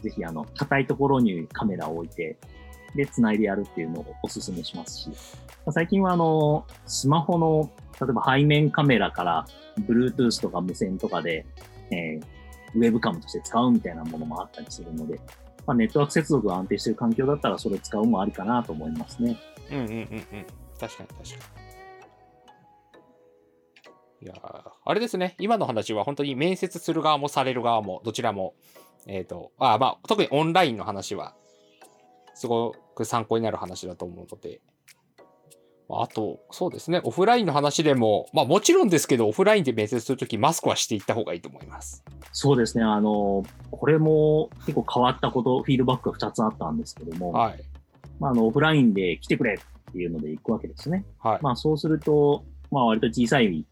ぜひ、あの、硬いところにカメラを置いて、で、繋いでやるっていうのをお勧めしますし、まあ最近は、あの、スマホの、例えば背面カメラから、Bluetooth とか無線とかで、えーウェブカムとして使うみたいなものもあったりするので、まあ、ネットワーク接続が安定している環境だったら、それを使うもありかなと思いますね。うんうんうんうん。確かに確かに。いやーあれですね。今の話は本当に面接する側もされる側も、どちらも、えっ、と、あまあ、特にオンラインの話は、すごく参考になる話だと思うので。あと、そうですね。オフラインの話でも、まあもちろんですけど、オフラインで面接するときマスクはしていった方がいいと思います。そうですね。あの、これも結構変わったこと、フィードバックが2つあったんですけども、はい。まあ、あの、オフラインで来てくれっていうので行くわけですね。はい。まあ、そうすると、まあ、割と小さい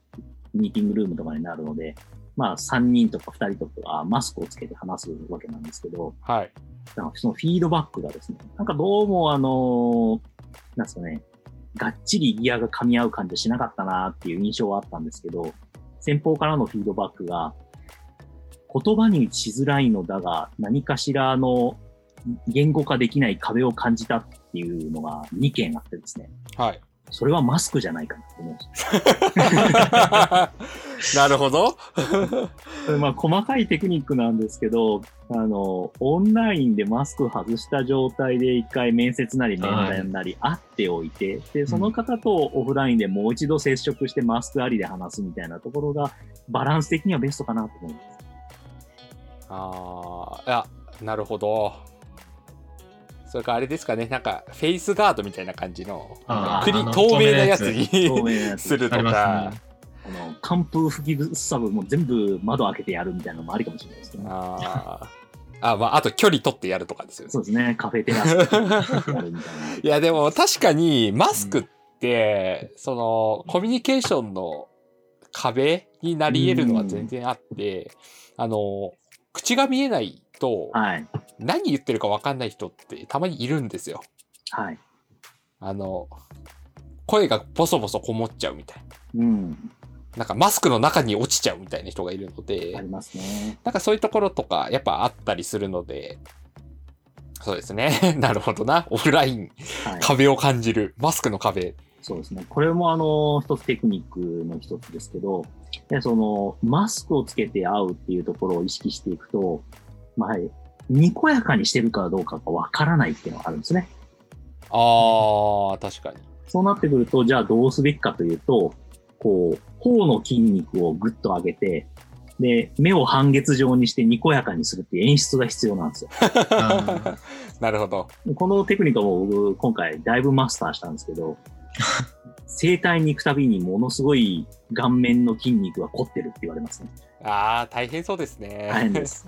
ミーティングルームとかになるので、まあ、3人とか2人とかマスクをつけて話すわけなんですけど、はい。なんかそのフィードバックがですね、なんかどうもあの、なんですかね、がっちりギアが噛み合う感じはしなかったなっていう印象はあったんですけど、先方からのフィードバックが、言葉にしづらいのだが、何かしらの言語化できない壁を感じたっていうのが2件あってですね、はい。それはマスクじゃないかなと思うんですよ *laughs* なるほど。*laughs* まあ細かいテクニックなんですけど、あの、オンラインでマスク外した状態で一回面接なり面談なり会っておいて、で、その方とオフラインでもう一度接触してマスクありで話すみたいなところがバランス的にはベストかなと思います。ああ、いや、なるほど。それからあれですかね、なんか、フェイスガードみたいな感じの、あーあのクリ透明なやつ透に *laughs* するとかす。ね。あの、寒風吹きさぶも全部窓開けてやるみたいなのもありかもしれないですね。あーあ、まあ、あと距離取ってやるとかですよね。そうですね。カフェテラスやるみたいな。*laughs* いや、でも確かにマスクって、その、コミュニケーションの壁になり得るのは全然あって、あの、口が見えないと、はい。何言ってるか分かんない人ってたまにいるんですよ。はい。あの、声がボソボソこもっちゃうみたいうん。な。なんかマスクの中に落ちちゃうみたいな人がいるのであ、りますね。なんかそういうところとかやっぱあったりするので、そうですね。*laughs* なるほどな。オフライン、はい。壁を感じる。マスクの壁。そうですね。これもあの、一つテクニックの一つですけど、でその、マスクをつけて会うっていうところを意識していくと、まあ、にこやかにしてるかどうかがわからないっていうのがあるんですね。ああ、確かに。そうなってくると、じゃあどうすべきかというと、こう、頬の筋肉をぐっと上げて、で、目を半月状にしてにこやかにするっていう演出が必要なんですよ。あ *laughs* なるほど。このテクニックはもう僕、今回だいぶマスターしたんですけど、*laughs* 整体に行くたびにものすごい顔面の筋肉が凝ってるって言われますね。ああ、大変そうですね。大変で。す。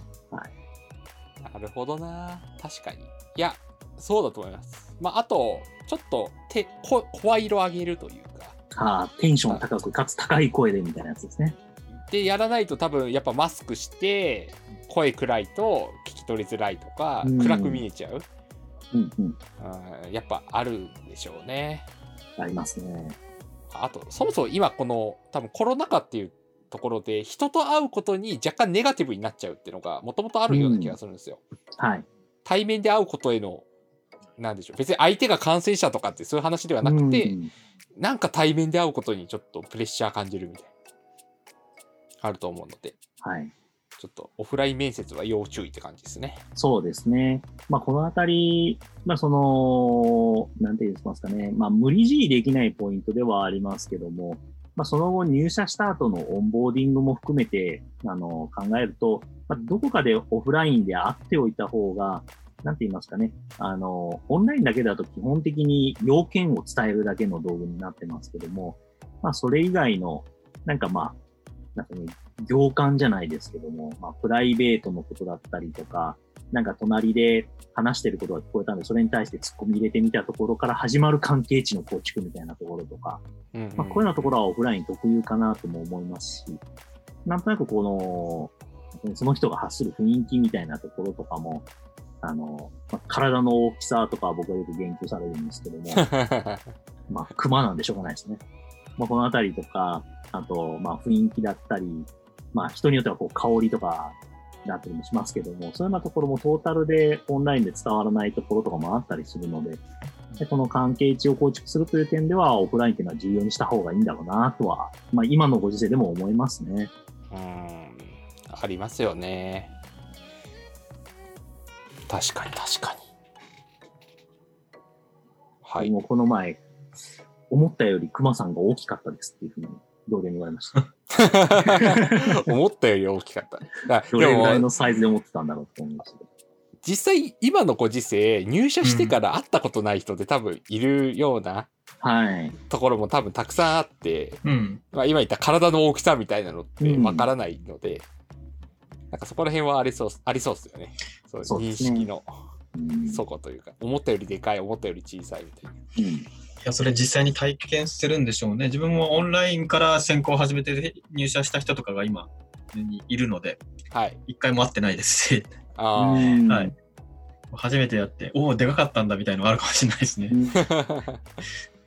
なるほどな。確かに。いや、そうだと思います。まあ、あと、ちょっと手、こ声色上げるというか。ああ、テンション高く、かつ高い声でみたいなやつですね。で、やらないと多分、やっぱマスクして、声暗いと聞き取りづらいとか、うん暗く見えちゃう。うんうん。うんやっぱあるんでしょうね。ありますね。あと、そもそも今この多分コロナ禍っていうところで人と会うことに若干ネガティブになっちゃうっていうのがもともとあるような気がするんですよ。はい。対面で会うことへの、なんでしょう。別に相手が感染者とかってそういう話ではなくて、うんなんか対面で会うことにちょっとプレッシャー感じるみたいあると思うので、はい。ちょっとオフライン面接は要注意って感じですね。そうですね。まあ、このあたり、まあ、その、なんて言いますかね。まあ、無理強いできないポイントではありますけども、まあ、その後入社した後のオンボーディングも含めて、あの、考えると、まあ、どこかでオフラインで会っておいた方が、なんて言いますかね。あの、オンラインだけだと基本的に要件を伝えるだけの道具になってますけども、まあ、それ以外の、なんかまあ、なんかね、行間じゃないですけども、まあ、プライベートのことだったりとか、なんか隣で話してることが聞こえたので、それに対して突っ込み入れてみたところから始まる関係値の構築みたいなところとか、うんうんまあ、こういうようなところはオフライン特有かなとも思いますし、なんとなくこの、その人が発する雰囲気みたいなところとかも、あの、まあ、体の大きさとかは僕はよく言及されるんですけども、*laughs* まあ、熊なんでしょうがないですね。まあ、このあたりとか、あと、まあ、雰囲気だったり、まあ、人によってはこう、香りとか、だったりもしますけども、そういうようなところもトータルでオンラインで伝わらないところとかもあったりするので、でこの関係値を構築するという点では、オフラインっていうのは重要にした方がいいんだろうなとは、まあ、今のご時世でも思いますね。うんありますよね。確かに確かに。はい。もうこの前、思ったより熊さんが大きかったですっていうふうに同僚に言われました。*laughs* 思ったより大きかった。だどれぐらいのサイズで思ってたんだろうと思いました。実際今のご時世入社してから会ったことない人って多分いるようなはい。ところも多分たくさんあって、うん。まあ、今言った体の大きさみたいなのってわからないので、なんかそこら辺はありそうありそうですよね。そうね識のうんそこというか、思ったよりでかい思ったより小さいみたいな。うんいや、それ実際に体験してるんでしょうね。自分もオンラインから専攻を始めて入社した人とかが今にいるので、はい。一回も会ってないですし、はい初めてやって、おお、でかかったんだみたいなのがあるかもしれないですね。*laughs*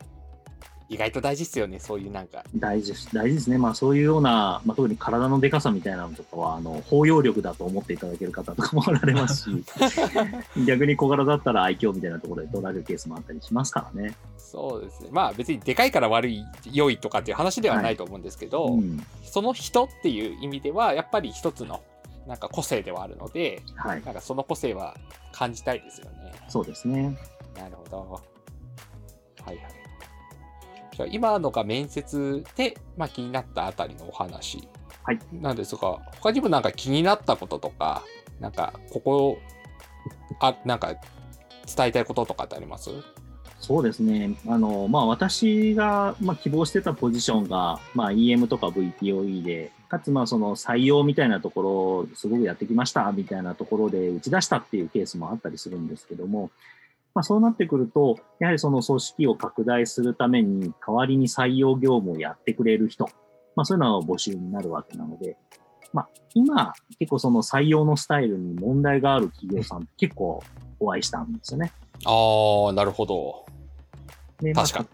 うん意外と大事っすよね、そういうなんか。大事です。大事ですね。まあそういうような、まあ特に体のでかさみたいなのとかは、あの、包容力だと思っていただける方とかもおられますし、*laughs* 逆に小柄だったら愛嬌みたいなところで取られるケースもあったりしますからね。そうですね。まあ別にでかいから悪い、良いとかっていう話ではないと思うんですけど、うん。その人っていう意味では、やっぱり一つのなんか個性ではあるので、はい。なんかその個性は感じたいですよね。そうですね。なるほど。はいはい。じゃあ今のが面接で、まあ、気になったあたりのお話。はい。なんですが、他にもなんか気になったこととか、なんかここ、あ、なんか伝えたいこととかってあります？そうですね。あの、まあ私が、まあ、希望してたポジションが、まあ EM とか VPOE で、かつまあその採用みたいなところをすごくやってきましたみたいなところで打ち出したっていうケースもあったりするんですけども、まあそうなってくると、やはりその組織を拡大するために代わりに採用業務をやってくれる人、まあそういうのが募集になるわけなので、まあ今結構その採用のスタイルに問題がある企業さんって結構お会いしたんですよね。ああ、なるほど。でまあ確か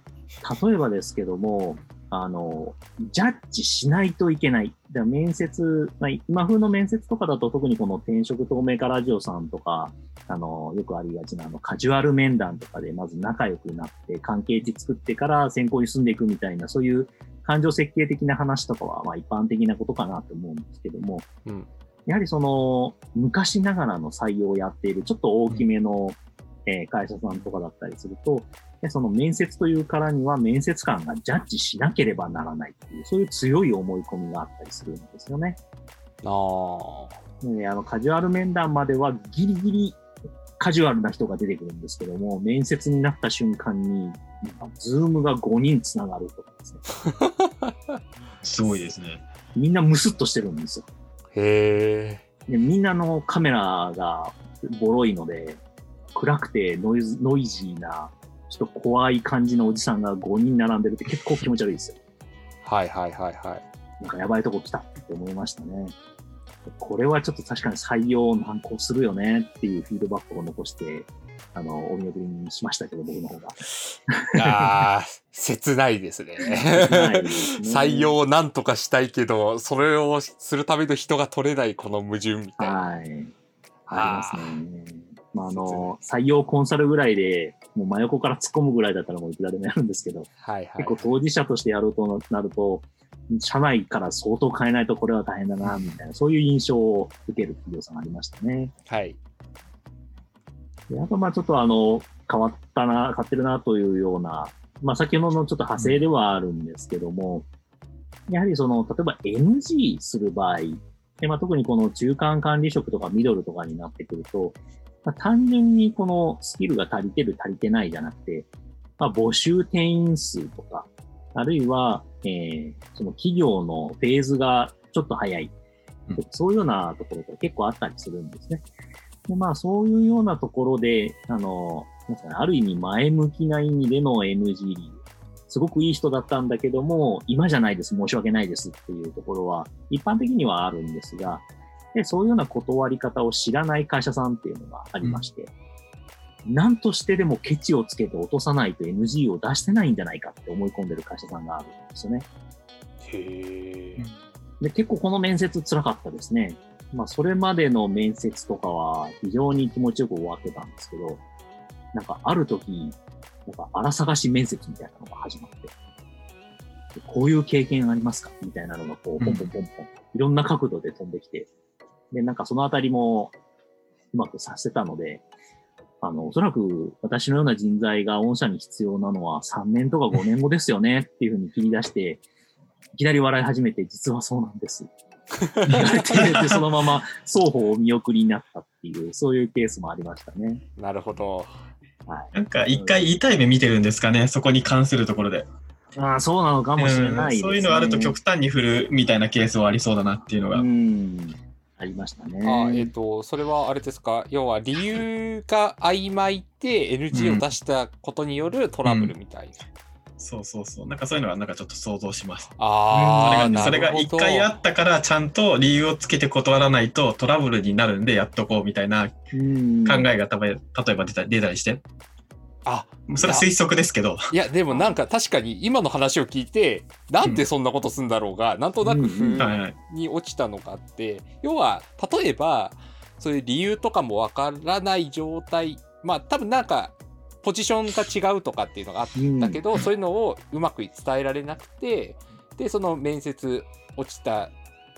た例えばですけども、あの、ジャッジしないといけない。で面接、まあ、今風の面接とかだと特にこの転職透明化ラジオさんとか、あの、よくありがちなあのカジュアル面談とかでまず仲良くなって関係値作ってから選考に進んでいくみたいな、そういう感情設計的な話とかはまあ一般的なことかなと思うんですけども、うん。やはりその、昔ながらの採用をやっている、ちょっと大きめの、えー会社さんとかだったりすると、でその面接というからには面接官がジャッジしなければならないっていう、そういう強い思い込みがあったりするんですよね。ああ。であのカジュアル面談まではギリギリカジュアルな人が出てくるんですけども、面接になった瞬間に、 Zoom が5人つながるとかですね。すごいですね。みんなムスッとしてるんですよ。へえ。でみんなのカメラがボロいので、暗くてノイズノイジーな、ちょっと怖い感じのおじさんが5人並んでるって結構気持ち悪いですよ。はいはいはいはい。なんかやばいとこ来たって思いましたね。これはちょっと確かに採用難航するよねっていうフィードバックを残して、あの、お見送りにしましたけど、僕の方が。*laughs* ああ、切ないですね。*laughs* 採用をなんとかしたいけど、それをするための人が取れないこの矛盾みたいな。はい。ありますね。まあ、あの、採用コンサルぐらいで、もう真横から突っ込むぐらいだったらもういくらでもやるんですけど、はいはい結構当事者としてやろうとなると、社内から相当変えないとこれは大変だな、みたいな、そういう印象を受ける企業さんがありましたね。はい。であと、まあちょっとあの、変わったな、変わってるなというような、まあ先ほどのちょっと派生ではあるんですけども、やはりその、例えば NG する場合、でまあ、特にこの中間管理職とかミドルとかになってくると、まあ、単純にこのスキルが足りてる足りてないじゃなくて、まあ、募集定員数とか、あるいは、えー、その企業のフェーズがちょっと早い、うんそういうようなところが結構あったりするんですね。でまあ、そういうようなところで、あの、なんかね、ある意味前向きな意味での NG リーグ。すごくいい人だったんだけども、今じゃないです、申し訳ないですっていうところは、一般的にはあるんですが、でそういうような断り方を知らない会社さんっていうのがありまして、何としてでもケチをつけて落とさないと NG を出してないんじゃないかって思い込んでる会社さんがあるんですよね。へえ。で、結構この面接辛かったですね。まあ、それまでの面接とかは非常に気持ちよく終わってたんですけど、なんかある時、なんか荒探し面接みたいなのが始まって、でこういう経験ありますか？みたいなのがこう、ポンポンポンポン、いろんな角度で飛んできて、で、なんかそのあたりもうまくさせたので、あの、おそらく私のような人材が御社に必要なのは3年とか5年後ですよねっていうふうに切り出して、いきなり笑い始めて、実はそうなんです。言われて、でそのまま双方お見送りになったっていう、そういうケースもありましたね。なるほど。はい。なんか一回痛い目見てるんですかね、そこに関するところで。ああ、そうなのかもしれないです、ねうんそういうのあると極端に振るみたいなケースはありそうだなっていうのが。うん。ありましたね。あえっ、と、それはあれですか？要は理由が曖昧で NG を出したことによるトラブルみたいな。そうそうそう。なんかそういうのはなんかちょっと想像します。ああ、がそれが一回あっったからちゃんと理由をつけて断らないとトラブルになるんでやっとこうみたいなうん考えがたば例えば出た出たりして。あ、それは推測ですけど。いや、でもなんか確かに今の話を聞いて、なんでそんなことすんだろうが、なんとなくうん。風。に落ちたのがあって、要は、例えば、そういう理由とかもわからない状態、まあ多分なんか、ポジションが違うとかっていうのがあったけど、そういうのをうまく伝えられなくて、で、その面接落ちた、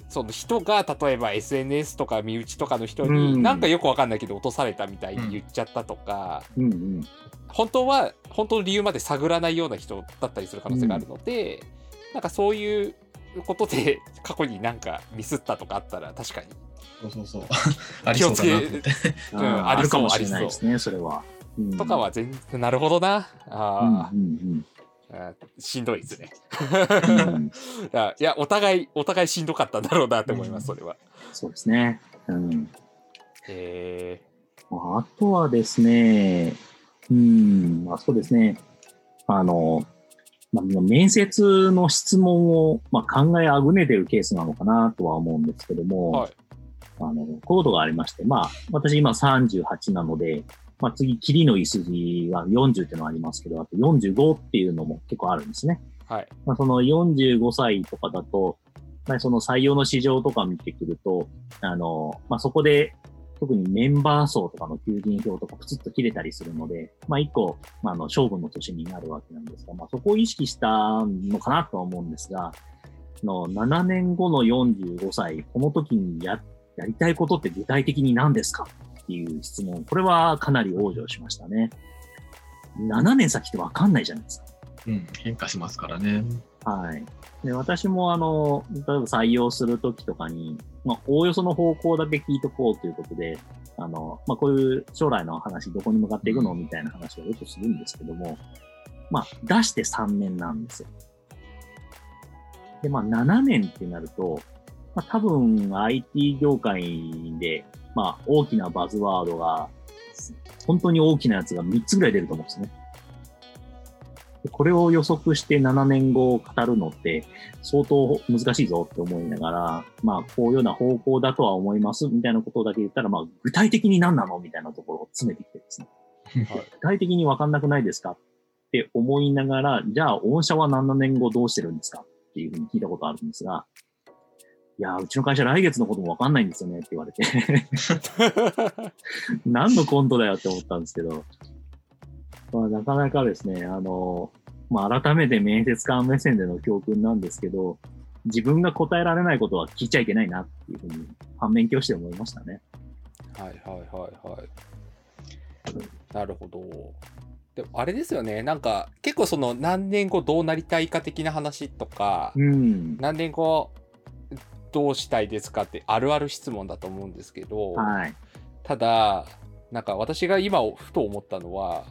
その人が例えば SNS とか身内とかの人に、うん。なんかよくわかんないけど落とされたみたいに言っちゃったとか、うんうん。本当は本当の理由まで探らないような人だったりする可能性があるので、なんかそういうことで過去になんかミスったとかあったら確かに。そうそうそう。*laughs* ありそうだな。うんあるかもしれないですね、それは。うん。とかは全然なるほどな。うんあうん。ー、しんどいですね。*laughs* いやお互いお互いしんどかったんだろうなって思いますそれはそうですね。うん。えあとはですね、うん、まあそうですね。あの、まあ、面接の質問を、まあ、考えあぐねてるケースなのかなとは思うんですけども、はいあの、こういうことがありまして、まあ、私今38なので、まあ次、キリのいすじは40っていうのがありますけど、あと45っていうのも結構あるんですね。ーはいまあ、その45歳とかだと、まあ、その採用の市場とか見てくると、あの、まあ、そこで、特にメンバー層とかの求人票とかプツッと切れたりするので、まあ、一個、まあ、あの、勝負の年になるわけなんですが、まあ、そこを意識したのかなとは思うんですが、あの、7年後の45歳、この時にや、やりたいことって具体的に何ですか？っていう質問、これはかなり往生しましたね。7年先ってわかんないじゃないですか。うん、変化しますからね。はい。で、私もあの、例えば採用するときとかに、まあ、おおよその方向だけ聞いとこうということで、あの、まあ、こういう将来の話、どこに向かっていくの？みたいな話をよくするんですけども、まあ、出して3年なんですよ。で、まあ、7年ってなると、まあ、多分 IT 業界で、まあ、大きなバズワードが、本当に大きなやつが3つぐらい出ると思うんですね。でこれを予測して7年後を語るのって相当難しいぞって思いながら、まあこういうような方向だとは思いますみたいなことだけ言ったら、まあ具体的に何なのみたいなところを詰めてきてですね。はい具体的に分かんなくないですか？って思いながら、じゃあ御社は7年後どうしてるんですか？っていうふうに聞いたことあるんですが、いやー、うちの会社来月のことも分かんないんですよねって言われて、*laughs* 何のコントだよって思ったんですけど、まあ、なかなかですね、あの、まあ、改めて面接官目線での教訓なんですけど、自分が答えられないことは聞いちゃいけないなっていうふうに反面教師で思いましたね。はいはいはいはい。なるほど。でもあれですよね、なんか結構その何年後どうなりたいか的な話とか、うん。何年後どうしたいですかってあるある質問だと思うんですけど、はい。ただ、なんか私が今ふと思ったのは、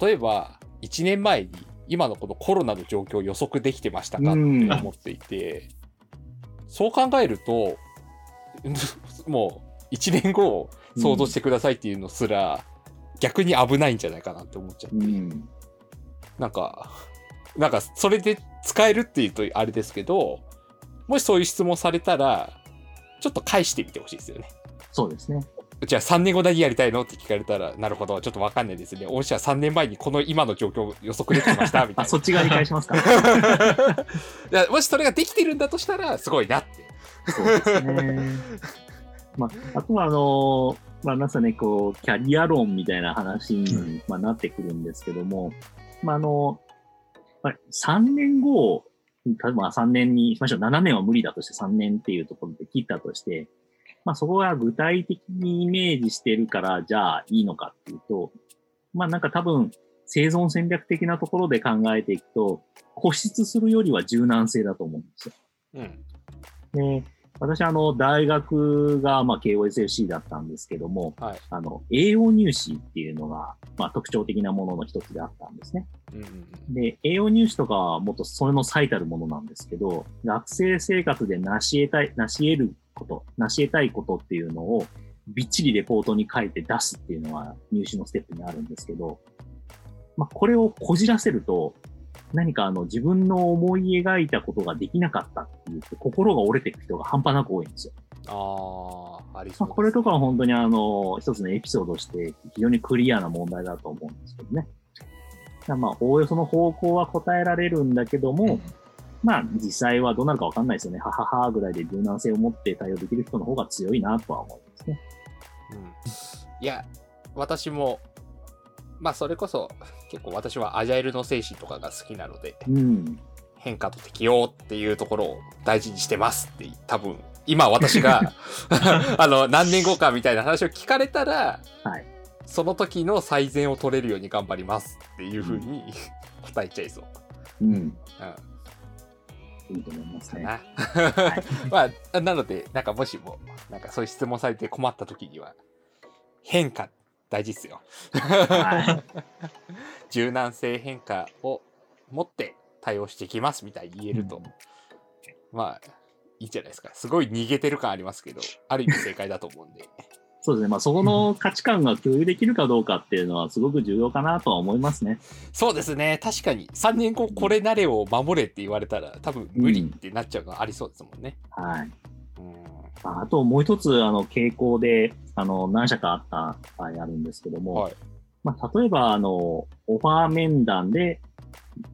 例えば1年前に今のこのコロナの状況を予測できてましたかってうん思っていて、そう考えると、*laughs* もう1年後を想像してくださいっていうのすら、逆に危ないんじゃないかなって思っちゃって、うん。なんか、なんかそれで使えるっていうとあれですけど、もしそういう質問されたら、ちょっと返してみてほしいですよね。そうですね。じゃあ3年後何やりたいの？って聞かれたら、なるほど、ちょっとわかんないですね。御社は3年前にこの今の状況を予測できてました？みたあ、いそっち側に返しますか？*laughs* もしそれができてるんだとしたら、すごいなって。そうですね。まあ、あとは、あの、まあ、なんすかね、こう、キャリア論みたいな話に、まあ、なってくるんですけども、まあ、あの、まあ、3年後、例えば3年にしましょう。7年は無理だとして3年っていうところで切ったとして、まあ、そこが具体的にイメージしてるから、じゃあいいのかっていうと、まあ、なんか多分、生存戦略的なところで考えていくと、固執するよりは柔軟性だと思うんですよ。うん。で、私、あの、大学が、まあ、KOSFC だったんですけども、はい。あの、栄養入試っていうのが、まあ、特徴的なものの一つであったんですね。うんうんうんで、栄養入試とかはもっとそれの最たるものなんですけど、学生生活で成し得たい、成し得ること、成し得たいことっていうのを、びっちりレポートに書いて出すっていうのは入試のステップにあるんですけど、まあ、これをこじらせると、何かあの自分の思い描いたことができなかったって言って心が折れていく人が半端なく多いんですよ。ああ、ありまあ、そうですこれとかは本当にあの、一つのエピソードとして非常にクリアな問題だと思うんですけどね。まあ、おおよその方向は答えられるんだけども、まあ、実際はどうなるかわかんないですよね。はははぐらいで柔軟性を持って対応できる人の方が強いなとは思いますね。うんいや、私も、まあそれこそ結構私はアジャイルの精神とかが好きなので、うん。変化と適応っていうところを大事にしてますって多分、今私が *laughs* あの何年後かみたいな話を聞かれたら、はい。その時の最善を取れるように頑張りますっていうふうに答えちゃいそう。うん。うんいいと思いますな。はい *laughs* まあ、なので、なんかもしも、なんかそういう質問されて困った時には、変化大事っすよ。は柔軟性変化を持って対応していきますみたいに言えると、うんまあ、いいんじゃないですか。すごい逃げてる感ありますけど、ある意味正解だと思うんで。そうですね。まあ、そこの価値観が共有できるかどうかっていうのはすごく重要かなとは思いますね。そうですね。確かに、3年後これなれを守れって言われたら、多分無理ってなっちゃうのはありそうですもんね。はい。うん。まああともう一つ、あの、傾向で、あの、何社かあった場合あるんですけども、はい。まあ、例えば、あの、オファー面談で、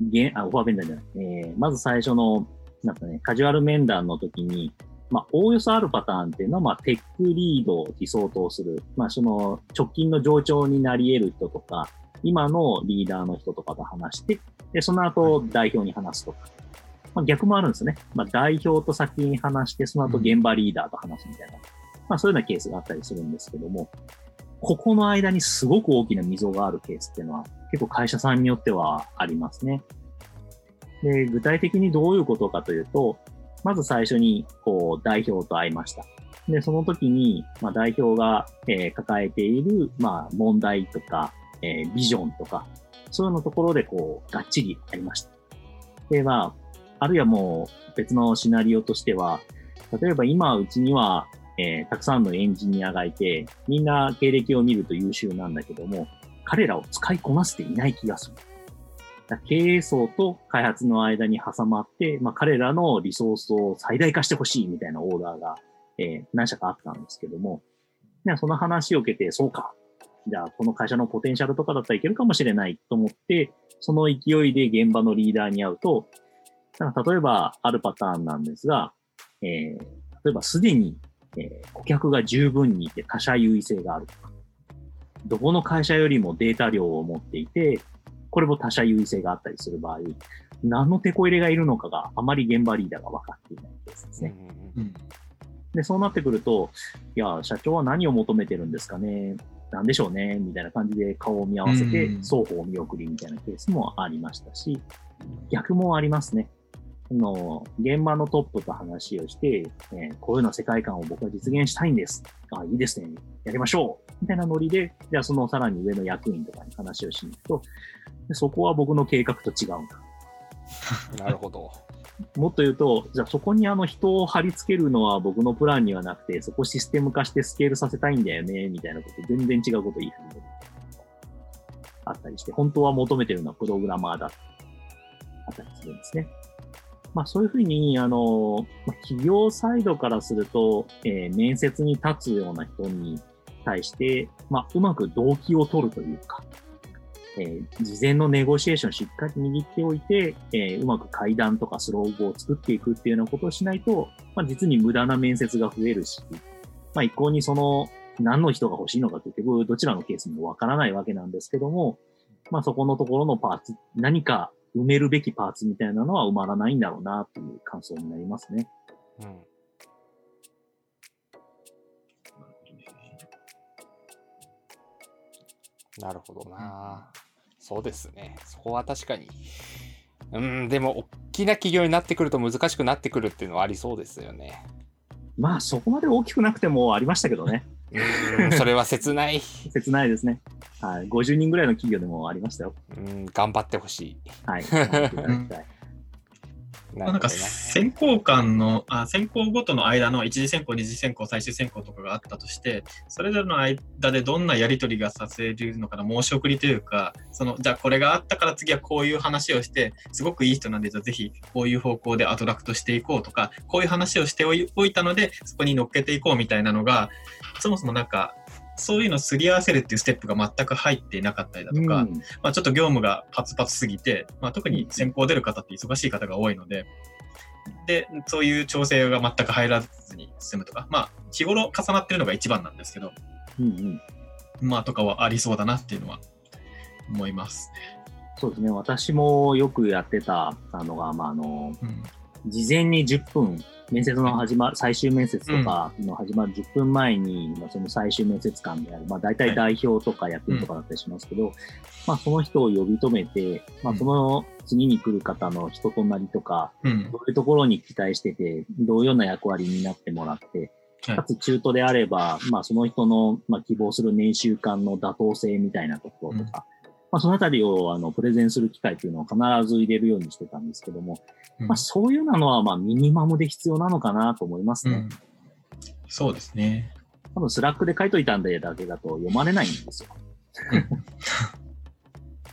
げんあ、オファー面談じゃない、えー、まず最初の、なんかね、カジュアル面談の時に、まあ、おおよそあるパターンっていうのは、まあ、テックリードに相当する、まあ、その、直近の上長になり得る人とか、今のリーダーの人とかと話して、で、その後、代表に話すとか。まあ、逆もあるんですね。まあ、代表と先に話して、その後現場リーダーと話すみたいな。まあ、そういうようなケースがあったりするんですけども、ここの間にすごく大きな溝があるケースっていうのは、結構会社さんによってはありますね。で、具体的にどういうことかというと、まず最初に、こう、代表と会いました。で、その時に、まあ、代表が、えー抱えている、まあ、問題とか、えービジョンとか、そういうのところで、こう、がっちりありました。で、まあ、あるいはもう、別のシナリオとしては、例えば今、うちには、えーたくさんのエンジニアがいて、みんな経歴を見ると優秀なんだけども、彼らを使いこなせていない気がする。経営層と開発の間に挟まって、まあ、彼らのリソースを最大化してほしいみたいなオーダーが、えー何社かあったんですけども、その話を受けて、そうか。じゃあ、この会社のポテンシャルとかだったらいけるかもしれないと思って、その勢いで現場のリーダーに会うと、なんか例えばあるパターンなんですが、えー例えばすでに、えー顧客が十分にいて他社優位性があるとか、どこの会社よりもデータ量を持っていて、これも他社優位性があったりする場合、何の手こ入れがいるのかがあまり現場リーダーが分かっていないケースですね。うんで、そうなってくると、いや、社長は何を求めてるんですかね、なんでしょうね、みたいな感じで顔を見合わせてうん、双方見送りみたいなケースもありましたし、逆もありますね。あの現場のトップと話をして、えーこういうような世界観を僕は実現したいんです。あ、いいですね。やりましょう。みたいなノリで、じゃあそのさらに上の役員とかに話をしに行くと、でそこは僕の計画と違うんだ。*laughs* なるほど。もっと言うと、じゃあそこにあの人を貼り付けるのは僕のプランにはなくて、そこシステム化してスケールさせたいんだよね、みたいなこと、全然違うこと言い始める。あったりして、本当は求めてるのはプログラマーだ。あったりするんですね。まあそういうふうに、あの、まあ企業サイドからすると、えー面接に立つような人に対して、まあうまく動機を取るというか、えー事前のネゴシエーションをしっかり握っておいて、えーうまく階段とかスロープを作っていくっていうようなことをしないと、まあ、実に無駄な面接が増えるし、まあ、一向にその、何の人が欲しいのか結局どちらのケースもわからないわけなんですけども、まあそこのところのパーツ、何か埋めるべきパーツみたいなのは埋まらないんだろうなっていう感想になりますね。うん。なるほどな。そうですね。そこは確かに。うん、でも、大きな企業になってくると難しくなってくるっていうのはありそうですよね。まあそこまで大きくなくてもありましたけどね。うん、それは切ない。切ないですね。はい。50人ぐらいの企業でもありましたよ。うん、頑張ってほしい。はい。頑張っていただきたい。まなんか選考官のあ、選考ごとの間の一次選考、二次選考、最終選考とかがあったとして、それぞれの間でどんなやり取りがさせるのかな、申し送りというか、そのじゃあこれがあったから次はこういう話をして、すごくいい人なんで、じゃあぜひこういう方向でアトラクトしていこうとか、こういう話をしておいおいたので、そこに乗っけていこうみたいなのが、そもそもなんか、そういうのをすり合わせるっていうステップが全く入っていなかったりだとか、うんまあ、ちょっと業務がパツパツすぎて、まあ、特に先行出る方って忙しい方が多いので、で、そういう調整が全く入らずに進むとか、まあ、日頃重なってるのが一番なんですけど、うんうん。まあ、とかはありそうだなっていうのは思いますそうですね。私もよくやってたのが、まあ、あの、ね。事前に10分、面接の始まる、最終面接とかの始まる10分前に、まあ、その最終面接官である、まあ、大体代表とか役員とかだったりしますけど、まあ、その人を呼び止めて、まあ、うん。その次に来る方の人となりとか、どういうところに期待してて、どういうような役割になってもらって、はい。かつ中途であれば、まあ、その人の、まあ、希望する年収間の妥当性みたいなところとか、まあ、そのあたりをあのプレゼンする機会っていうのを必ず入れるようにしてたんですけども、うんまあ、そういうのはまあミニマムで必要なのかなと思いますね。うんそうですね。多分 Slack で書いといたんでだけだと読まれないんですよ。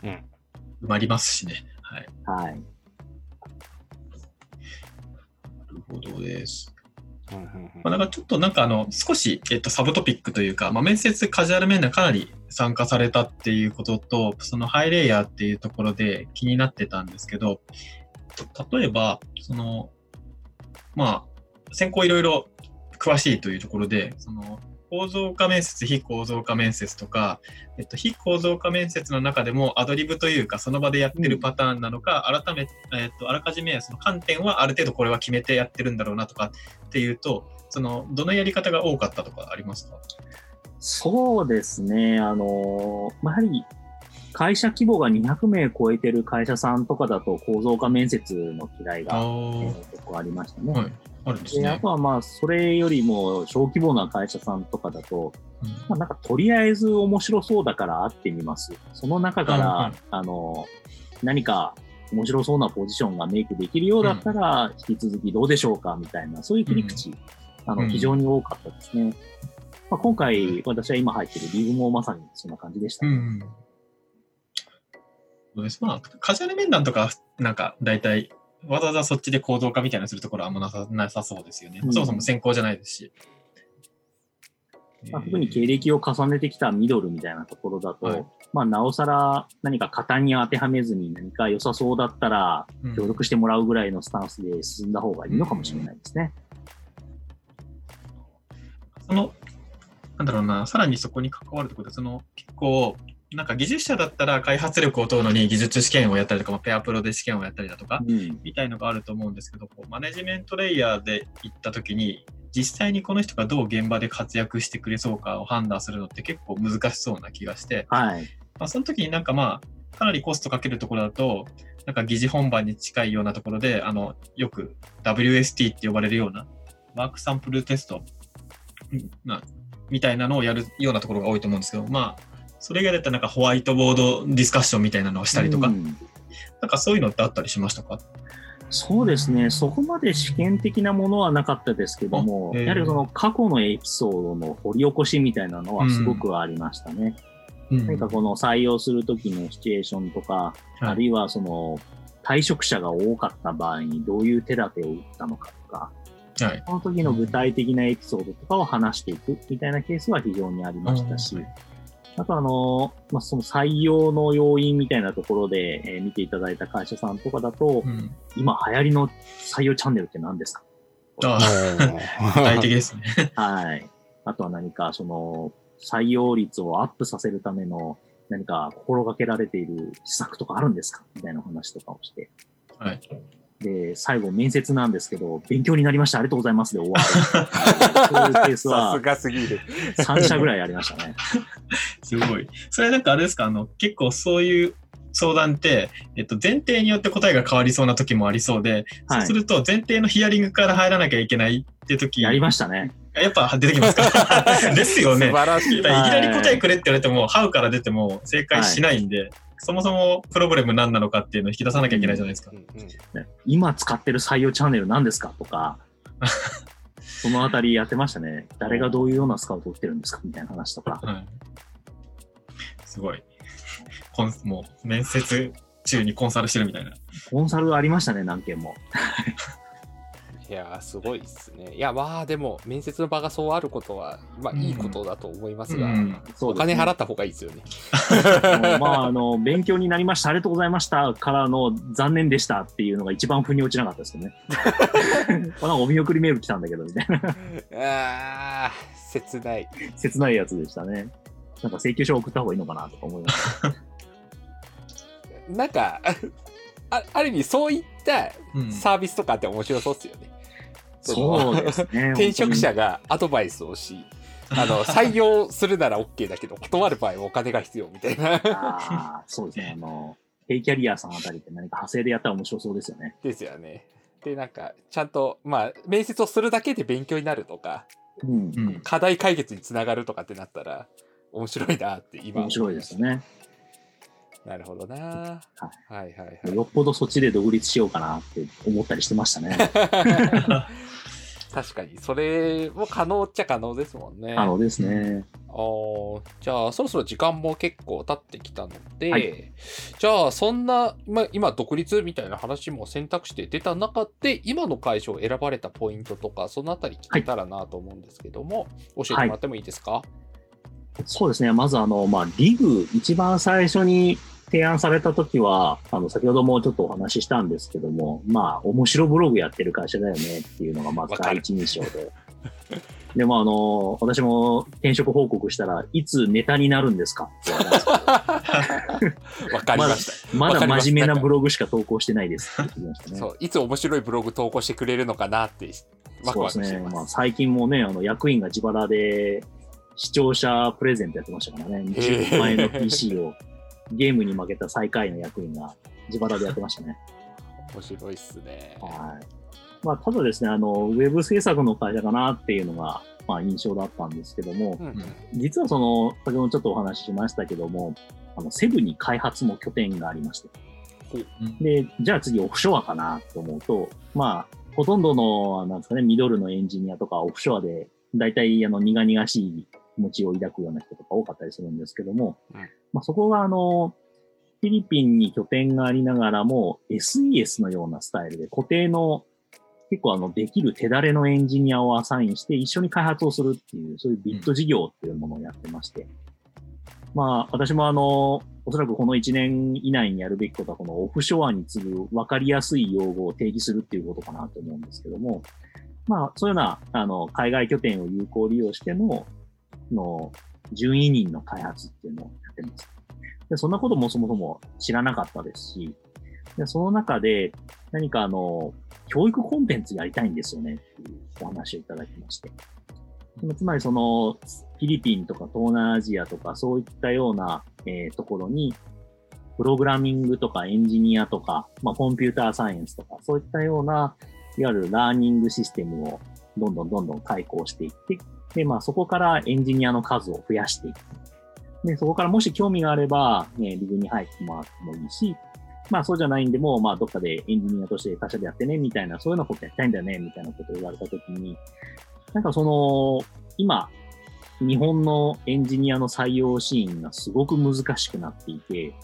うん。埋まりますしね。はい。はい。なるほどです。うんうんうんまあ、なんかちょっとなんかあの少し、えっと、サブトピックというか、まあ、面接カジュアル面談かなり参加されたっていうことと、そのハイレイヤーっていうところで気になってたんですけど、例えば、その、まあ、選考いろいろ詳しいというところで、その、構造化面接、非構造化面接とか、えっと、非構造化面接の中でもアドリブというか、その場でやってるパターンなのか、改め、えっと、あらかじめその観点はある程度これは決めてやってるんだろうなとかっていうと、その、どのやり方が多かったとかありますか？そうですね。あの、まあやはり会社規模が200名超えてる会社さんとかだと構造化面接の嫌いが、結構ありましたね。はい。あるんですねであと。はまあ、それよりも小規模な会社さんとかだと、うんまあ、なんかとりあえず面白そうだから会ってみます。その中から、うんうんあの、何か面白そうなポジションがメイクできるようだったら、引き続きどうでしょうかみたいな、そういう切り口、あの、うん非常に多かったですね。まあ、今回、私は今入ってるリーグもまさにそんな感じでしたね。うん。そうです。まあ、カジュアル面談とか、なんか、大体、わざわざそっちで行動化みたいなのするところはあんまなさなさそうですよね。うんそもそも先行じゃないですし。まあ、特に経歴を重ねてきたミドルみたいなところだと、はいまあ、なおさら何か型に当てはめずに何か良さそうだったらうん協力してもらうぐらいのスタンスで進んだ方がいいのかもしれないですね。その、なんだろうな、さらにそこに関わるところで、その、結構、なんか技術者だったら開発力を問うのに技術試験をやったりとか、まあペアプロで試験をやったりだとか、うん。みたいのがあると思うんですけど、こうマネジメントレイヤーで行った時に、実際にこの人がどう現場で活躍してくれそうかを判断するのって結構難しそうな気がして、はい。まあ、その時になんかまあ、かなりコストかけるところだと、なんか疑似本番に近いようなところで、あの、よく WST って呼ばれるような、ワークサンプルテスト、うんまあ、みたいなのをやるようなところが多いと思うんですけど、まあ、それ以外だったらなんかホワイトボードディスカッションみたいなのをしたりとか、うん。なんかそういうのってあったりしましたか？そうですね、そこまで試験的なものはなかったですけども、やはりその過去のエピソードの掘り起こしみたいなのはすごくありましたね。うん。何かこの採用するときのシチュエーションとか、はい。あるいはその退職者が多かった場合にどういう手立てを打ったのかとか、はい。その時の具体的なエピソードとかを話していくみたいなケースは非常にありましたし、うんあとあの、まあ、その採用の要因みたいなところで、えー見ていただいた会社さんとかだと、うん、今流行りの採用チャンネルって何ですか？ああ、具体的ですね。はい。あとは何かその採用率をアップさせるための何か心がけられている施策とかあるんですか？みたいな話とかをして。はい。で、最後面接なんですけど、勉強になりました。ありがとうございますで終わる。*laughs* そういうケースさはすがすぎる。3社ぐらいありましたね。すごい。それなんかあれですか、あの、結構そういう相談って、えっと、前提によって答えが変わりそうな時もありそうで、はいそうすると前提のヒアリングから入らなきゃいけないって時、やりましたね。やっぱ出てきますか？*laughs* ですよ素ね。晴らしい。いきなり答えくれって言われても、ハウから出ても正解しないんで、そもそもプロブレム何なのかっていうのを引き出さなきゃいけないじゃないですかう。んうん今使ってる採用チャンネル何ですかとか、*laughs* そのあたりやってましたね。誰がどういうようなスカウトを打ってるんですかみたいな話とか。はい。すごい。コンもう面接中にコンサルしてるみたいな。コンサルありましたね、何件も。いやーすごいですね。いやまあでも面接の場がそうあることはまあいいことだと思いますが、うんお金払った方がいいですよね。*laughs* まあ、あの、勉強になりました、ありがとうございましたからの残念でしたっていうのが一番腑に落ちなかったですよね。*laughs* なんかお見送りメール来たんだけど、みたいな。あー切ない。切ないやつでしたね。なんか請求書送った方がいいのかなとか思いました。なんかあある意味そういったうんサービスとかって面白そうですよね。のそうですね。*laughs* 転職者がアドバイスをし、あの *laughs* 採用するなら OK だけど断る場合はお金が必要みたいな。ああ、そうですね。あの、ヘイキャリアさんあたりって何か派生でやったら面白そうですよね。ですよね。でなんかちゃんとまあ面接をするだけで勉強になるとかうん。うん。課題解決につながるとかってなったら面白いなって今面白いですよね。なるほどな。はいはいはい。よっぽどそっちで独立しようかなって思ったりしてましたね。*laughs* 確かにそれも可能っちゃ可能ですもんね。あのですね。あーじゃあそろそろ時間も結構経ってきたので、はいじゃあそんな今今独立みたいな話も選択肢で出た中で今の会社を選ばれたポイントとかそのあたり聞けたらなと思うんですけども、教えてもらってもいいですか、そうですね。まずあの、まあ、リグ、一番最初に提案された時は、あの、先ほどもちょっとお話ししたんですけども、まあ、面白ブログやってる会社だよねっていうのがまず第一印象で。*laughs* でもあの、私も転職報告したらいつネタになるんですか？って言われたんですけどわかりました。まだます真面目なブログしか投稿してないですって言いましたね。*laughs* そういつ面白いブログ投稿してくれるのかなってワクワクそうですね。まあ、最近もね、あの、役員が自腹で視聴者プレゼントやってましたからね。20万円の PC をゲームに負けた最下位の役員が自腹でやってましたね。面白いっすね。はい。まあ、ただですね、あの、ウェブ制作の会社かなっていうのが、まあ、印象だったんですけども、うんうん実はその、先ほどちょっとお話ししましたけども、あの、セブに開発も拠点がありまして。で、じゃあ次オフショアかなと思うと、まあ、ほとんどの、なんですかね、ミドルのエンジニアとかオフショアで、大体、あの、苦々しい気持ちを抱くような人とか多かったりするんですけども、うんまあ、そこが、あの、フィリピンに拠点がありながらも、SES のようなスタイルで固定の、結構あの、できる手だれのエンジニアをアサインして一緒に開発をするっていう、そういうビット事業っていうものをやってまして、まあ、私もあの、おそらくこの1年以内にやるべきことは、このオフショアに次ぐ分かりやすい用語を定義するっていうことかなと思うんですけども、まあ、そういうような、あの、海外拠点を有効利用しての、の、順位人の開発っていうのをやってます。でそんなこともそもそも知らなかったですし、でその中で何かあの、教育コンテンツやりたいんですよねっていうお話をいただきまして。つまりその、フィリピンとか東南アジアとかそういったような、えーところに、プログラミングとかエンジニアとか、まあ、コンピューターサイエンスとか、そういったような、いわゆるラーニングシステムをどんどんどんどん開講していって、で、まあそこからエンジニアの数を増やしていく。で、そこからもし興味があれば、ね、リグに入ってもらってもいいし、まあそうじゃないんでも、まあどっかでエンジニアとして会社でやってね、みたいな、そういうようなことやりたいんだよね、みたいなことを言われたときに、なんかその、今、日本のエンジニアの採用シーンがすごく難しくなっていて、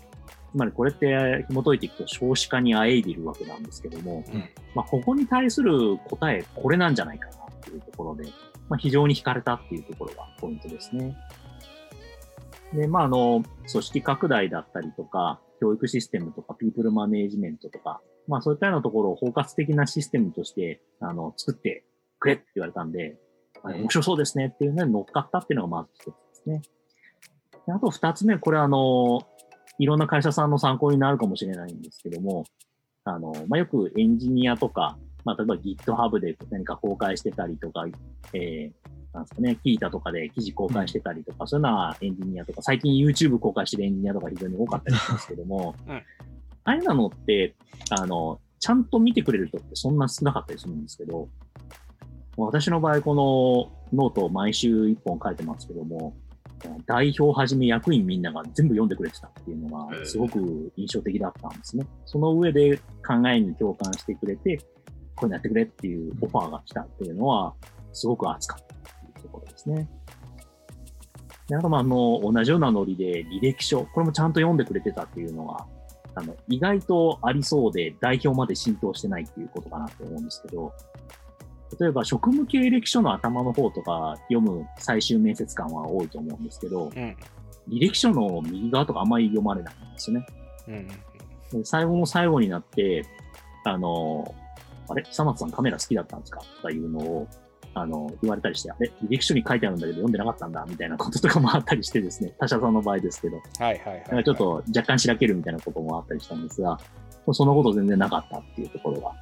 つまりこれって紐解いていくと少子化にあえいでいるわけなんですけども、うんまあここに対する答え、これなんじゃないかなっていうところで、まあ非常に惹かれたっていうところがポイントですね。で、まああの、組織拡大だったりとか、教育システムとか、ピープルマネージメントとか、まあそういったようなところを包括的なシステムとして、あの、作ってくれって言われたんで、あ面白そうですねっていうのに乗っかったっていうのがまず一つですね。であと二つ目、これはあの、いろんな会社さんの参考になるかもしれないんですけども、あの、まあ、よくエンジニアとか、まあ、例えば GitHub で何か公開してたりとか、えー、なんですかね、 Qiita とかで記事公開してたりとか、そういうのはエンジニアとか、最近 YouTube 公開してるエンジニアとか非常に多かったりしますけども、うん。ああいうのって、あの、ちゃんと見てくれる人ってそんな少なかったりするんですけど、私の場合、このノートを毎週一本書いてますけども、代表はじめ役員みんなが全部読んでくれてたっていうのがすごく印象的だったんですね。その上で考えに共感してくれて、こういうのやってくれっていうオファーが来たっていうのは、すごく熱かったっていうところですね。であと、まあ、あの、同じようなノリで履歴書、これもちゃんと読んでくれてたっていうのは、あの、意外とありそうで代表まで浸透してないっていうことかなと思うんですけど、例えば職務経歴書の頭の方とか読む最終面接官は多いと思うんですけど、うん。履歴書の右側とかあんまり読まれないんですよね。うん。で最後の最後になって、あの、あれ久松さんカメラ好きだったんですかとかいうのを、あの、言われたりして、あれ履歴書に書いてあるんだけど読んでなかったんだみたいなこととかもあったりしてですね、他社さんの場合ですけど、はいはいはい、なんかちょっと若干しらけるみたいなこともあったりしたんですが、そのこと全然なかったっていうところが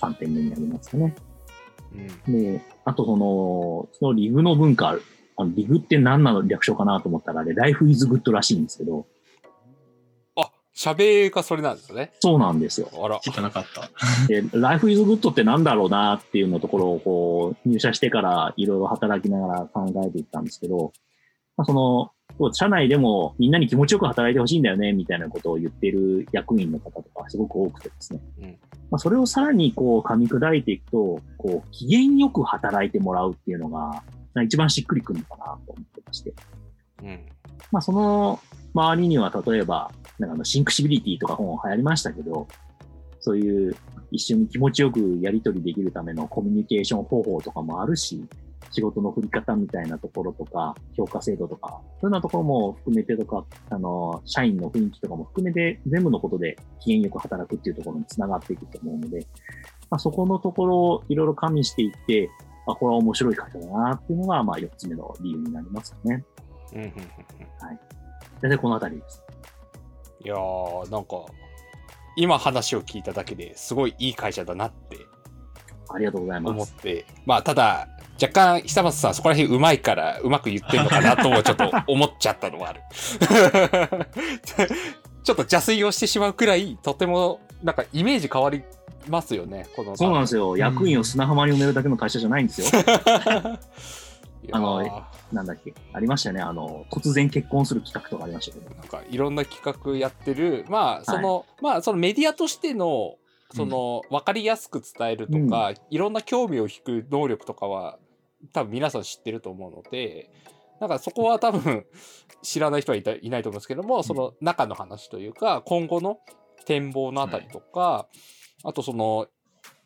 3点目になりますかね。うん。で、あとその、そのリグの文化、あのリグって何なの略称かなと思ったら、あれ、Life is Good らしいんですけど、あ、喋がそれなんですね。そうなんですよ。あら。聞かなかった。*laughs* で、Life is Good って何だろうなっていうのところをこう、入社してからいろいろ働きながら考えていったんですけど、まあ、その、社内でもみんなに気持ちよく働いてほしいんだよね、みたいなことを言っている役員の方とかすごく多くてですね。うんまあ、それをさらにこう噛み砕いていくと、こう、機嫌よく働いてもらうっていうのが、まあ一番しっくりくるのかなと思ってまして。うん。まあ、その周りには、例えば、なんかあの Think Civility とか本流行りましたけど、そういう一緒に気持ちよくやり取りできるためのコミュニケーション方法とかもあるし、仕事の振り方みたいなところとか、評価制度とか、そういうようなところも含めてとか、あの、社員の雰囲気とかも含めて、全部のことで機嫌よく働くっていうところにつながっていくと思うので、まあ、そこのところをいろいろ加味していって、あ、これは面白い会社だなっていうのが、まあ、4つ目の理由になりますよね。うん。うん。うん大体このあたりです。いやー、なんか、今話を聞いただけですごいいい会社だなってありがとうございま思っす。て、まあ、ただ、若干、久松さん、そこら辺うまいから、うまく言ってんのかなともちょっと思っちゃったのはある。*laughs* ちょっと邪推をしてしまうくらい、とても、なんか、イメージ変わりますよね、この。そうなんですよ。役員を砂浜に埋めるだけの会社じゃないんですよ。*laughs* あのなんだっけ。ありましたよね。あの、突然結婚する企画とかありましたけど。ーなんか、いろんな企画やってる、まあ、その、まあ、そのメディアとしての、その、わかりやすく伝えるとか、いろんな興味を引く能力とかは、多分皆さん知ってると思うので、なんかそこは多分知らない人はいたいないと思うんですけども、その中の話というか、今後の展望のあたりとか、あとその、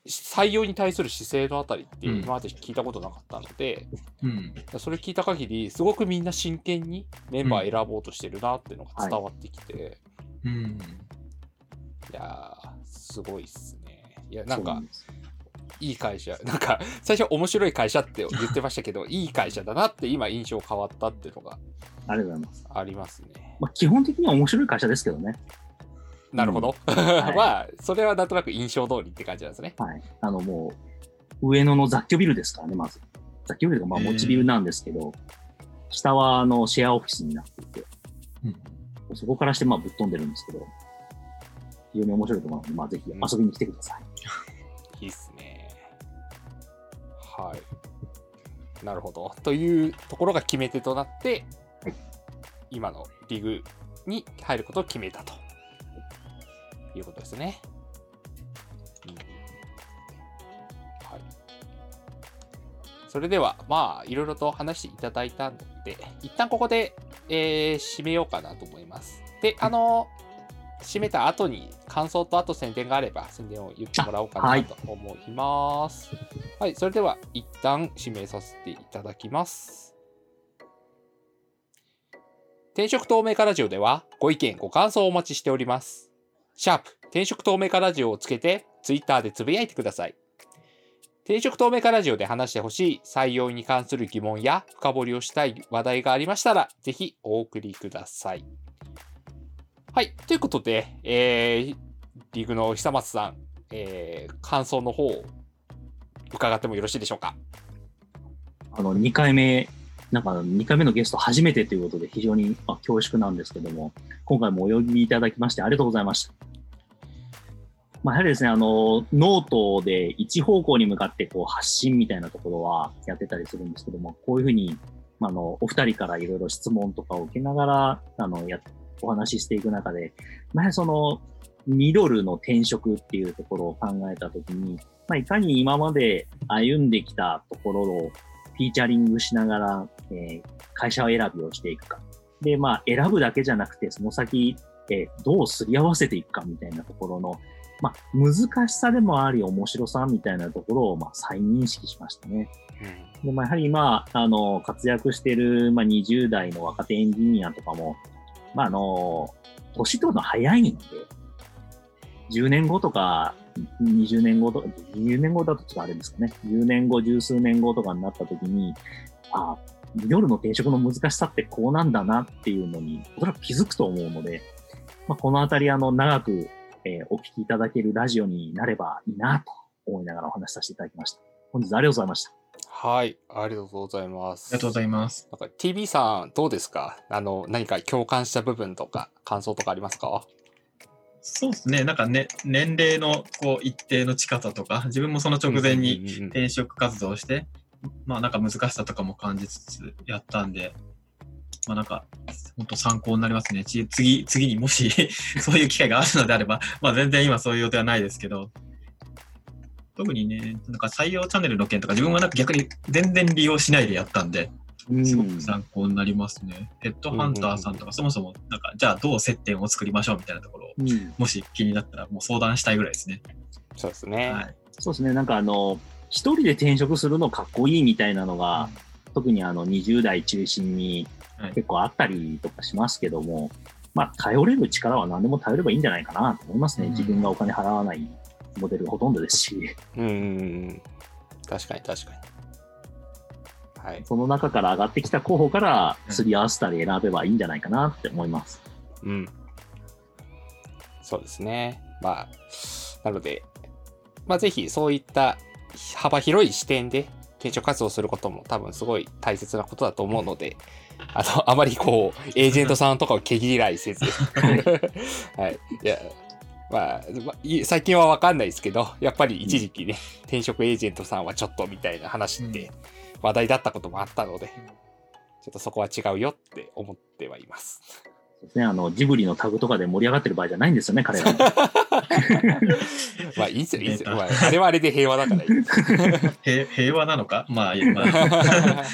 採用に対する姿勢のあたりってうん今まで聞いたことなかったので、うん。それ聞いた限り、すごくみんな真剣にメンバー選ぼうとしてるなっていうのが伝わってきて、うん。い、やー、すごいっすね。いや、なんかいい会社、*laughs* なんか、最初面白い会社って言ってましたけど、*laughs* いい会社だなって今印象変わったっていうのがありがとうございます。ありますね。まあ、基本的には面白い会社ですけどね。なるほど。い *laughs* まあ、それはなんとなく印象通りって感じなんですね。はい。あの、もう、上野の雑居ビルですからね、まず。雑居ビルとか、まあ、持ちビルなんですけど、下は、あの、シェアオフィスになっていて、うんそこからして、まあ、ぶっ飛んでるんですけど、非常に面白いと思うので、まあ、ぜひ遊びに来てください。*laughs* いいっすね。はい。なるほど。というところが決め手となって、はい今のリグに入ることを決めたということですね。うんはい。それでは、まあ、いろいろと話していただいたので、一旦ここで、えー締めようかなと思います。で、あの、締めた後に感想とあと宣伝があれば宣伝を言ってもらおうかないと思います。はい、それでは一旦締めさせていただきます。転職透明化ラジオではご意見ご感想をお待ちしております。シャープ転職透明化ラジオをつけてツイッターでつぶやいてください。転職透明化ラジオで話してほしい採用に関する疑問や深掘りをしたい話題がありましたらぜひお送りください。はい。ということで、えー、リグの久松さん、えー、感想の方を伺ってもよろしいでしょうか？あの、2回目、なんか2回目のゲスト初めてということで非常に恐縮なんですけども、今回もお呼びいただきましてありがとうございました。まあ、やはりですね、あの、ノートで一方向に向かってこう発信みたいなところはやってたりするんですけども、こういうふうに、あ、の、お二人からいろいろ質問とかを受けながら、あの、や、お話ししていく中で、まあ、その、ミドルの転職っていうところを考えたときに、まあ、いかに今まで歩んできたところをフィーチャリングしながら、えー会社選びをしていくか。で、まあ、選ぶだけじゃなくて、その先、えーどうすり合わせていくかみたいなところの、まあ、難しさでもあり、面白さみたいなところを、まあ、再認識しましたね。で、まあ、やはり今、あの、活躍している、まあ、20代の若手エンジニアとかも、まあ、あの、年取るの早いんで、10年後とか、20年後とか、20年後だとちょっとあれですかね、10年後、十数年後とかになった時に、あミドルの転職の難しさってこうなんだなっていうのに、おそらく気づくと思うので、まあ、このあたり、あの、長く、えーお聞きいただけるラジオになればいいなと思いながらお話しさせていただきました。本日はありがとうございました。はい、ありがとうございます。ありがとうございます。なんか TV さんどうですか？あの何か共感した部分とか感想とかありますか？そうですね。なんかね、年齢のこう一定の近さとか、自分もその直前に転職活動をして、まあなんか難しさとかも感じつつやったんで、まあなんか、本当参考になりますね。ち次、次にもし *laughs* そういう機会があるのであれば、まあ全然今そういう予定はないですけど、特にね、なんか採用チャンネルの件とか自分はなんか逆に全然利用しないでやったんで、すごく参考になりますね。ヘッドハンターさんとかそもそもなんか、じゃあどう接点を作りましょうみたいなところを、うんもし気になったらもう相談したいぐらいですね。そうですね。はい。そうですね、なんかあの、一人で転職するのかっこいいみたいなのが、特にあの20代中心にはい結構あったりとかしますけども、まあ、頼れる力は何でも頼ればいいんじゃないかなと思いますね。うん自分がお金払わないモデルがほとんどですし、うん。確かに確かに。はい。その中から上がってきた候補からすり合わせたり選べばいいんじゃないかなって思います。うん。そうですね。まあ、なので、まあぜひそういった幅広い視点で転職活動することも多分すごい大切なことだと思うので、あの、あまりこう、エージェントさんとかを毛嫌いせず、*laughs* はい。いや、まあ、最近はわかんないですけど、やっぱり一時期ね、転職エージェントさんはちょっとみたいな話って話題だったこともあったので、ちょっとそこは違うよって思ってはいます。ですね、あのジブリのタグとかで盛り上がってる場合じゃないんですよね、彼ら。*laughs* まあいいっすよ、いいっすよ。あ、あれはあれで平和だからいいです。*laughs* 平平和なのか？まあ、いいまあ、*laughs*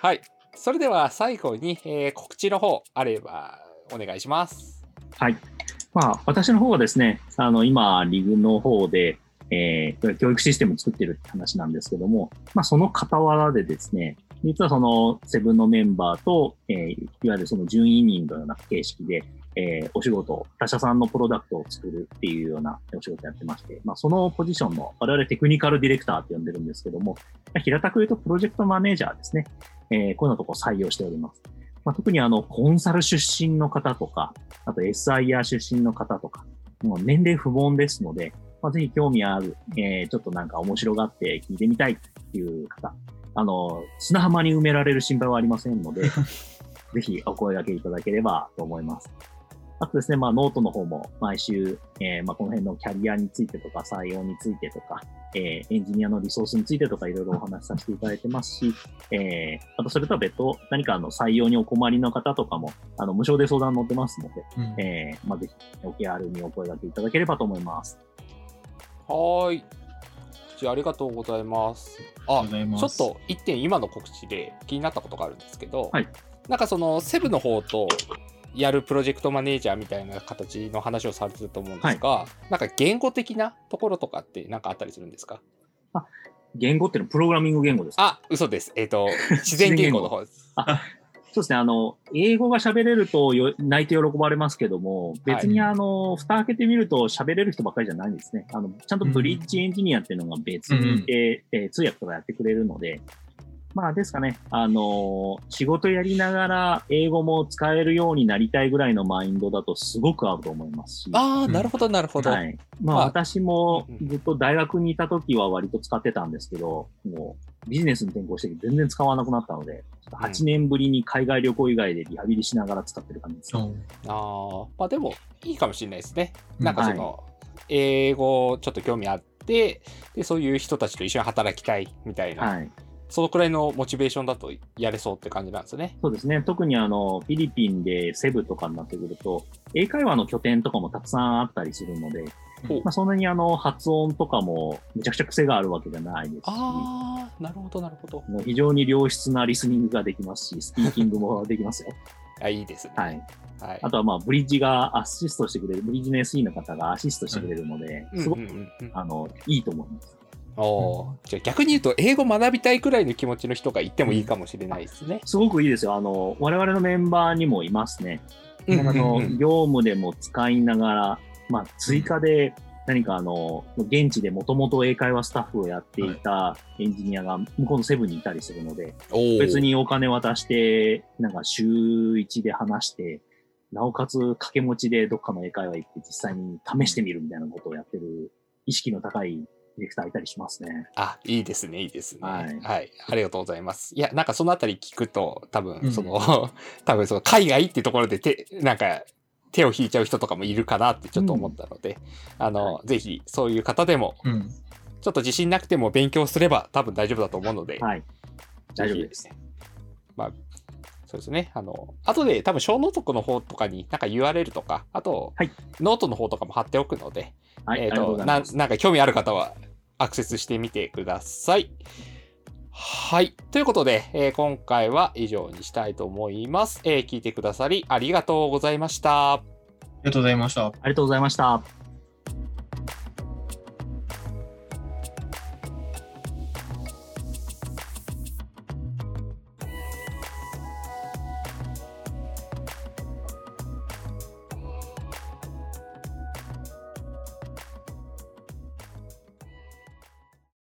はい。それでは最後に、えー告知の方あればお願いします。はい。まあ、私の方はですね、あの、今、リグの方で、えー教育システムを作ってるって話なんですけども、まあ、その傍らでですね、実はそのセブンのメンバーと、えーいわゆるその準委任のような形式で、えーお仕事、他社さんのプロダクトを作るっていうようなお仕事やってまして、まあ、そのポジションの、我々テクニカルディレクターって呼んでるんですけども、平たく言うとプロジェクトマネージャーですね。えーこういうのとこ採用しております。まあ、特にあの、コンサル出身の方とか、あと SIR 出身の方とか、もう年齢不問ですので、まあ、ぜひ興味ある、えー、ちょっとなんか面白がって聞いてみたいっていう方、あの、砂浜に埋められる心配はありませんので、*laughs* ぜひお声掛けいただければと思います。あとですね、まあ、ノートの方も毎週、えー、まあ、この辺のキャリアについてとか、採用についてとか、えー、エンジニアのリソースについてとか、いろいろお話しさせていただいてますし、えー、あとそれとは別途、何かあの採用にお困りの方とかも、あの、無償で相談乗ってますので、うん、えー、まあ、ぜひ、お気軽にお声掛けいただければと思います。はい。じゃあ、ありがとうございます。あ、ちょっと一点今の告知で気になったことがあるんですけど、はい、なんかそのセブの方とやるプロジェクトマネージャーみたいな形の話をされてたと思うんですが、はい、なんか言語的なところとかって何かあったりするんですか？あ言語っていうのはプログラミング言語ですか？あ、嘘です。えっ、ー、と、自然言語の方です。*laughs* そうですね。あの、英語が喋れるとよ泣いて喜ばれますけども、別にあの、はい、蓋開けてみると喋れる人ばっかりじゃないんですね。あの、ちゃんとブリッジエンジニアっていうのが別にいて、うん、えー、通訳とかやってくれるので、まあですかね、あのー、仕事やりながら英語も使えるようになりたいぐらいのマインドだとすごく合うと思いますし。ああ、なるほど、なるほど。はい。まあ私もずっと大学にいた時は割と使ってたんですけど、もうビジネスに転向して全然使わなくなったので、8年ぶりに海外旅行以外でリハビリしながら使ってる感じです、ね、うん、ああ、まあでもいいかもしれないですね。なんかその、はい、英語ちょっと興味あって、で、そういう人たちと一緒に働きたいみたいな。はいそのくらいのモチベーションだとやれそうって感じなんですね。そうですね。特にあの、フィリピンでセブとかになってくると、英会話の拠点とかもたくさんあったりするので、まあ、そんなにあの発音とかもめちゃくちゃ癖があるわけじゃないですし、ああ、なるほど、なるほど。もう非常に良質なリスニングができますし、スピーキングもできますよ。*laughs* あいいですね。はい。はい、あとはまあ、ブリッジがアシストしてくれる、ブリッジの SE の方がアシストしてくれるので、すごく、あの、いいと思います。おじゃあ逆に言うと英語学びたいくらいの気持ちの人がいてもいいかもしれないですね。すごくいいですよ。あの我々のメンバーにもいますね。あの業務でも使いながら、まあ、追加で何かあの現地でもともと英会話スタッフをやっていたエンジニアが向こうのセブンにいたりするので、別にお金渡してなんか週1で話してなおかつ掛け持ちでどっかの英会話行って実際に試してみるみたいなことをやってる意識の高いディレクターいたりしますね。あ、いいですね、いいですね。はい。はい、ありがとうございます。いや、なんかそのあたり聞くと、多分、その、うん、多分その海外っていうところで手、なんか、手を引いちゃう人とかもいるかなってちょっと思ったので、うん、あの、はい、ぜひそういう方でも、うん、ちょっと自信なくても勉強すれば多分大丈夫だと思うので、はい。大丈夫です。まあ、そうですね。あの、後で多分ショーノートの方とかになんか URL とか、あと、はい、ノートの方とかも貼っておくので、はい、えっ、ー、とな、なんか興味ある方はアクセスしてみてください。はい。ということで、えー、今回は以上にしたいと思います、えー。聞いてくださりありがとうございました。ありがとうございました。ありがとうございました。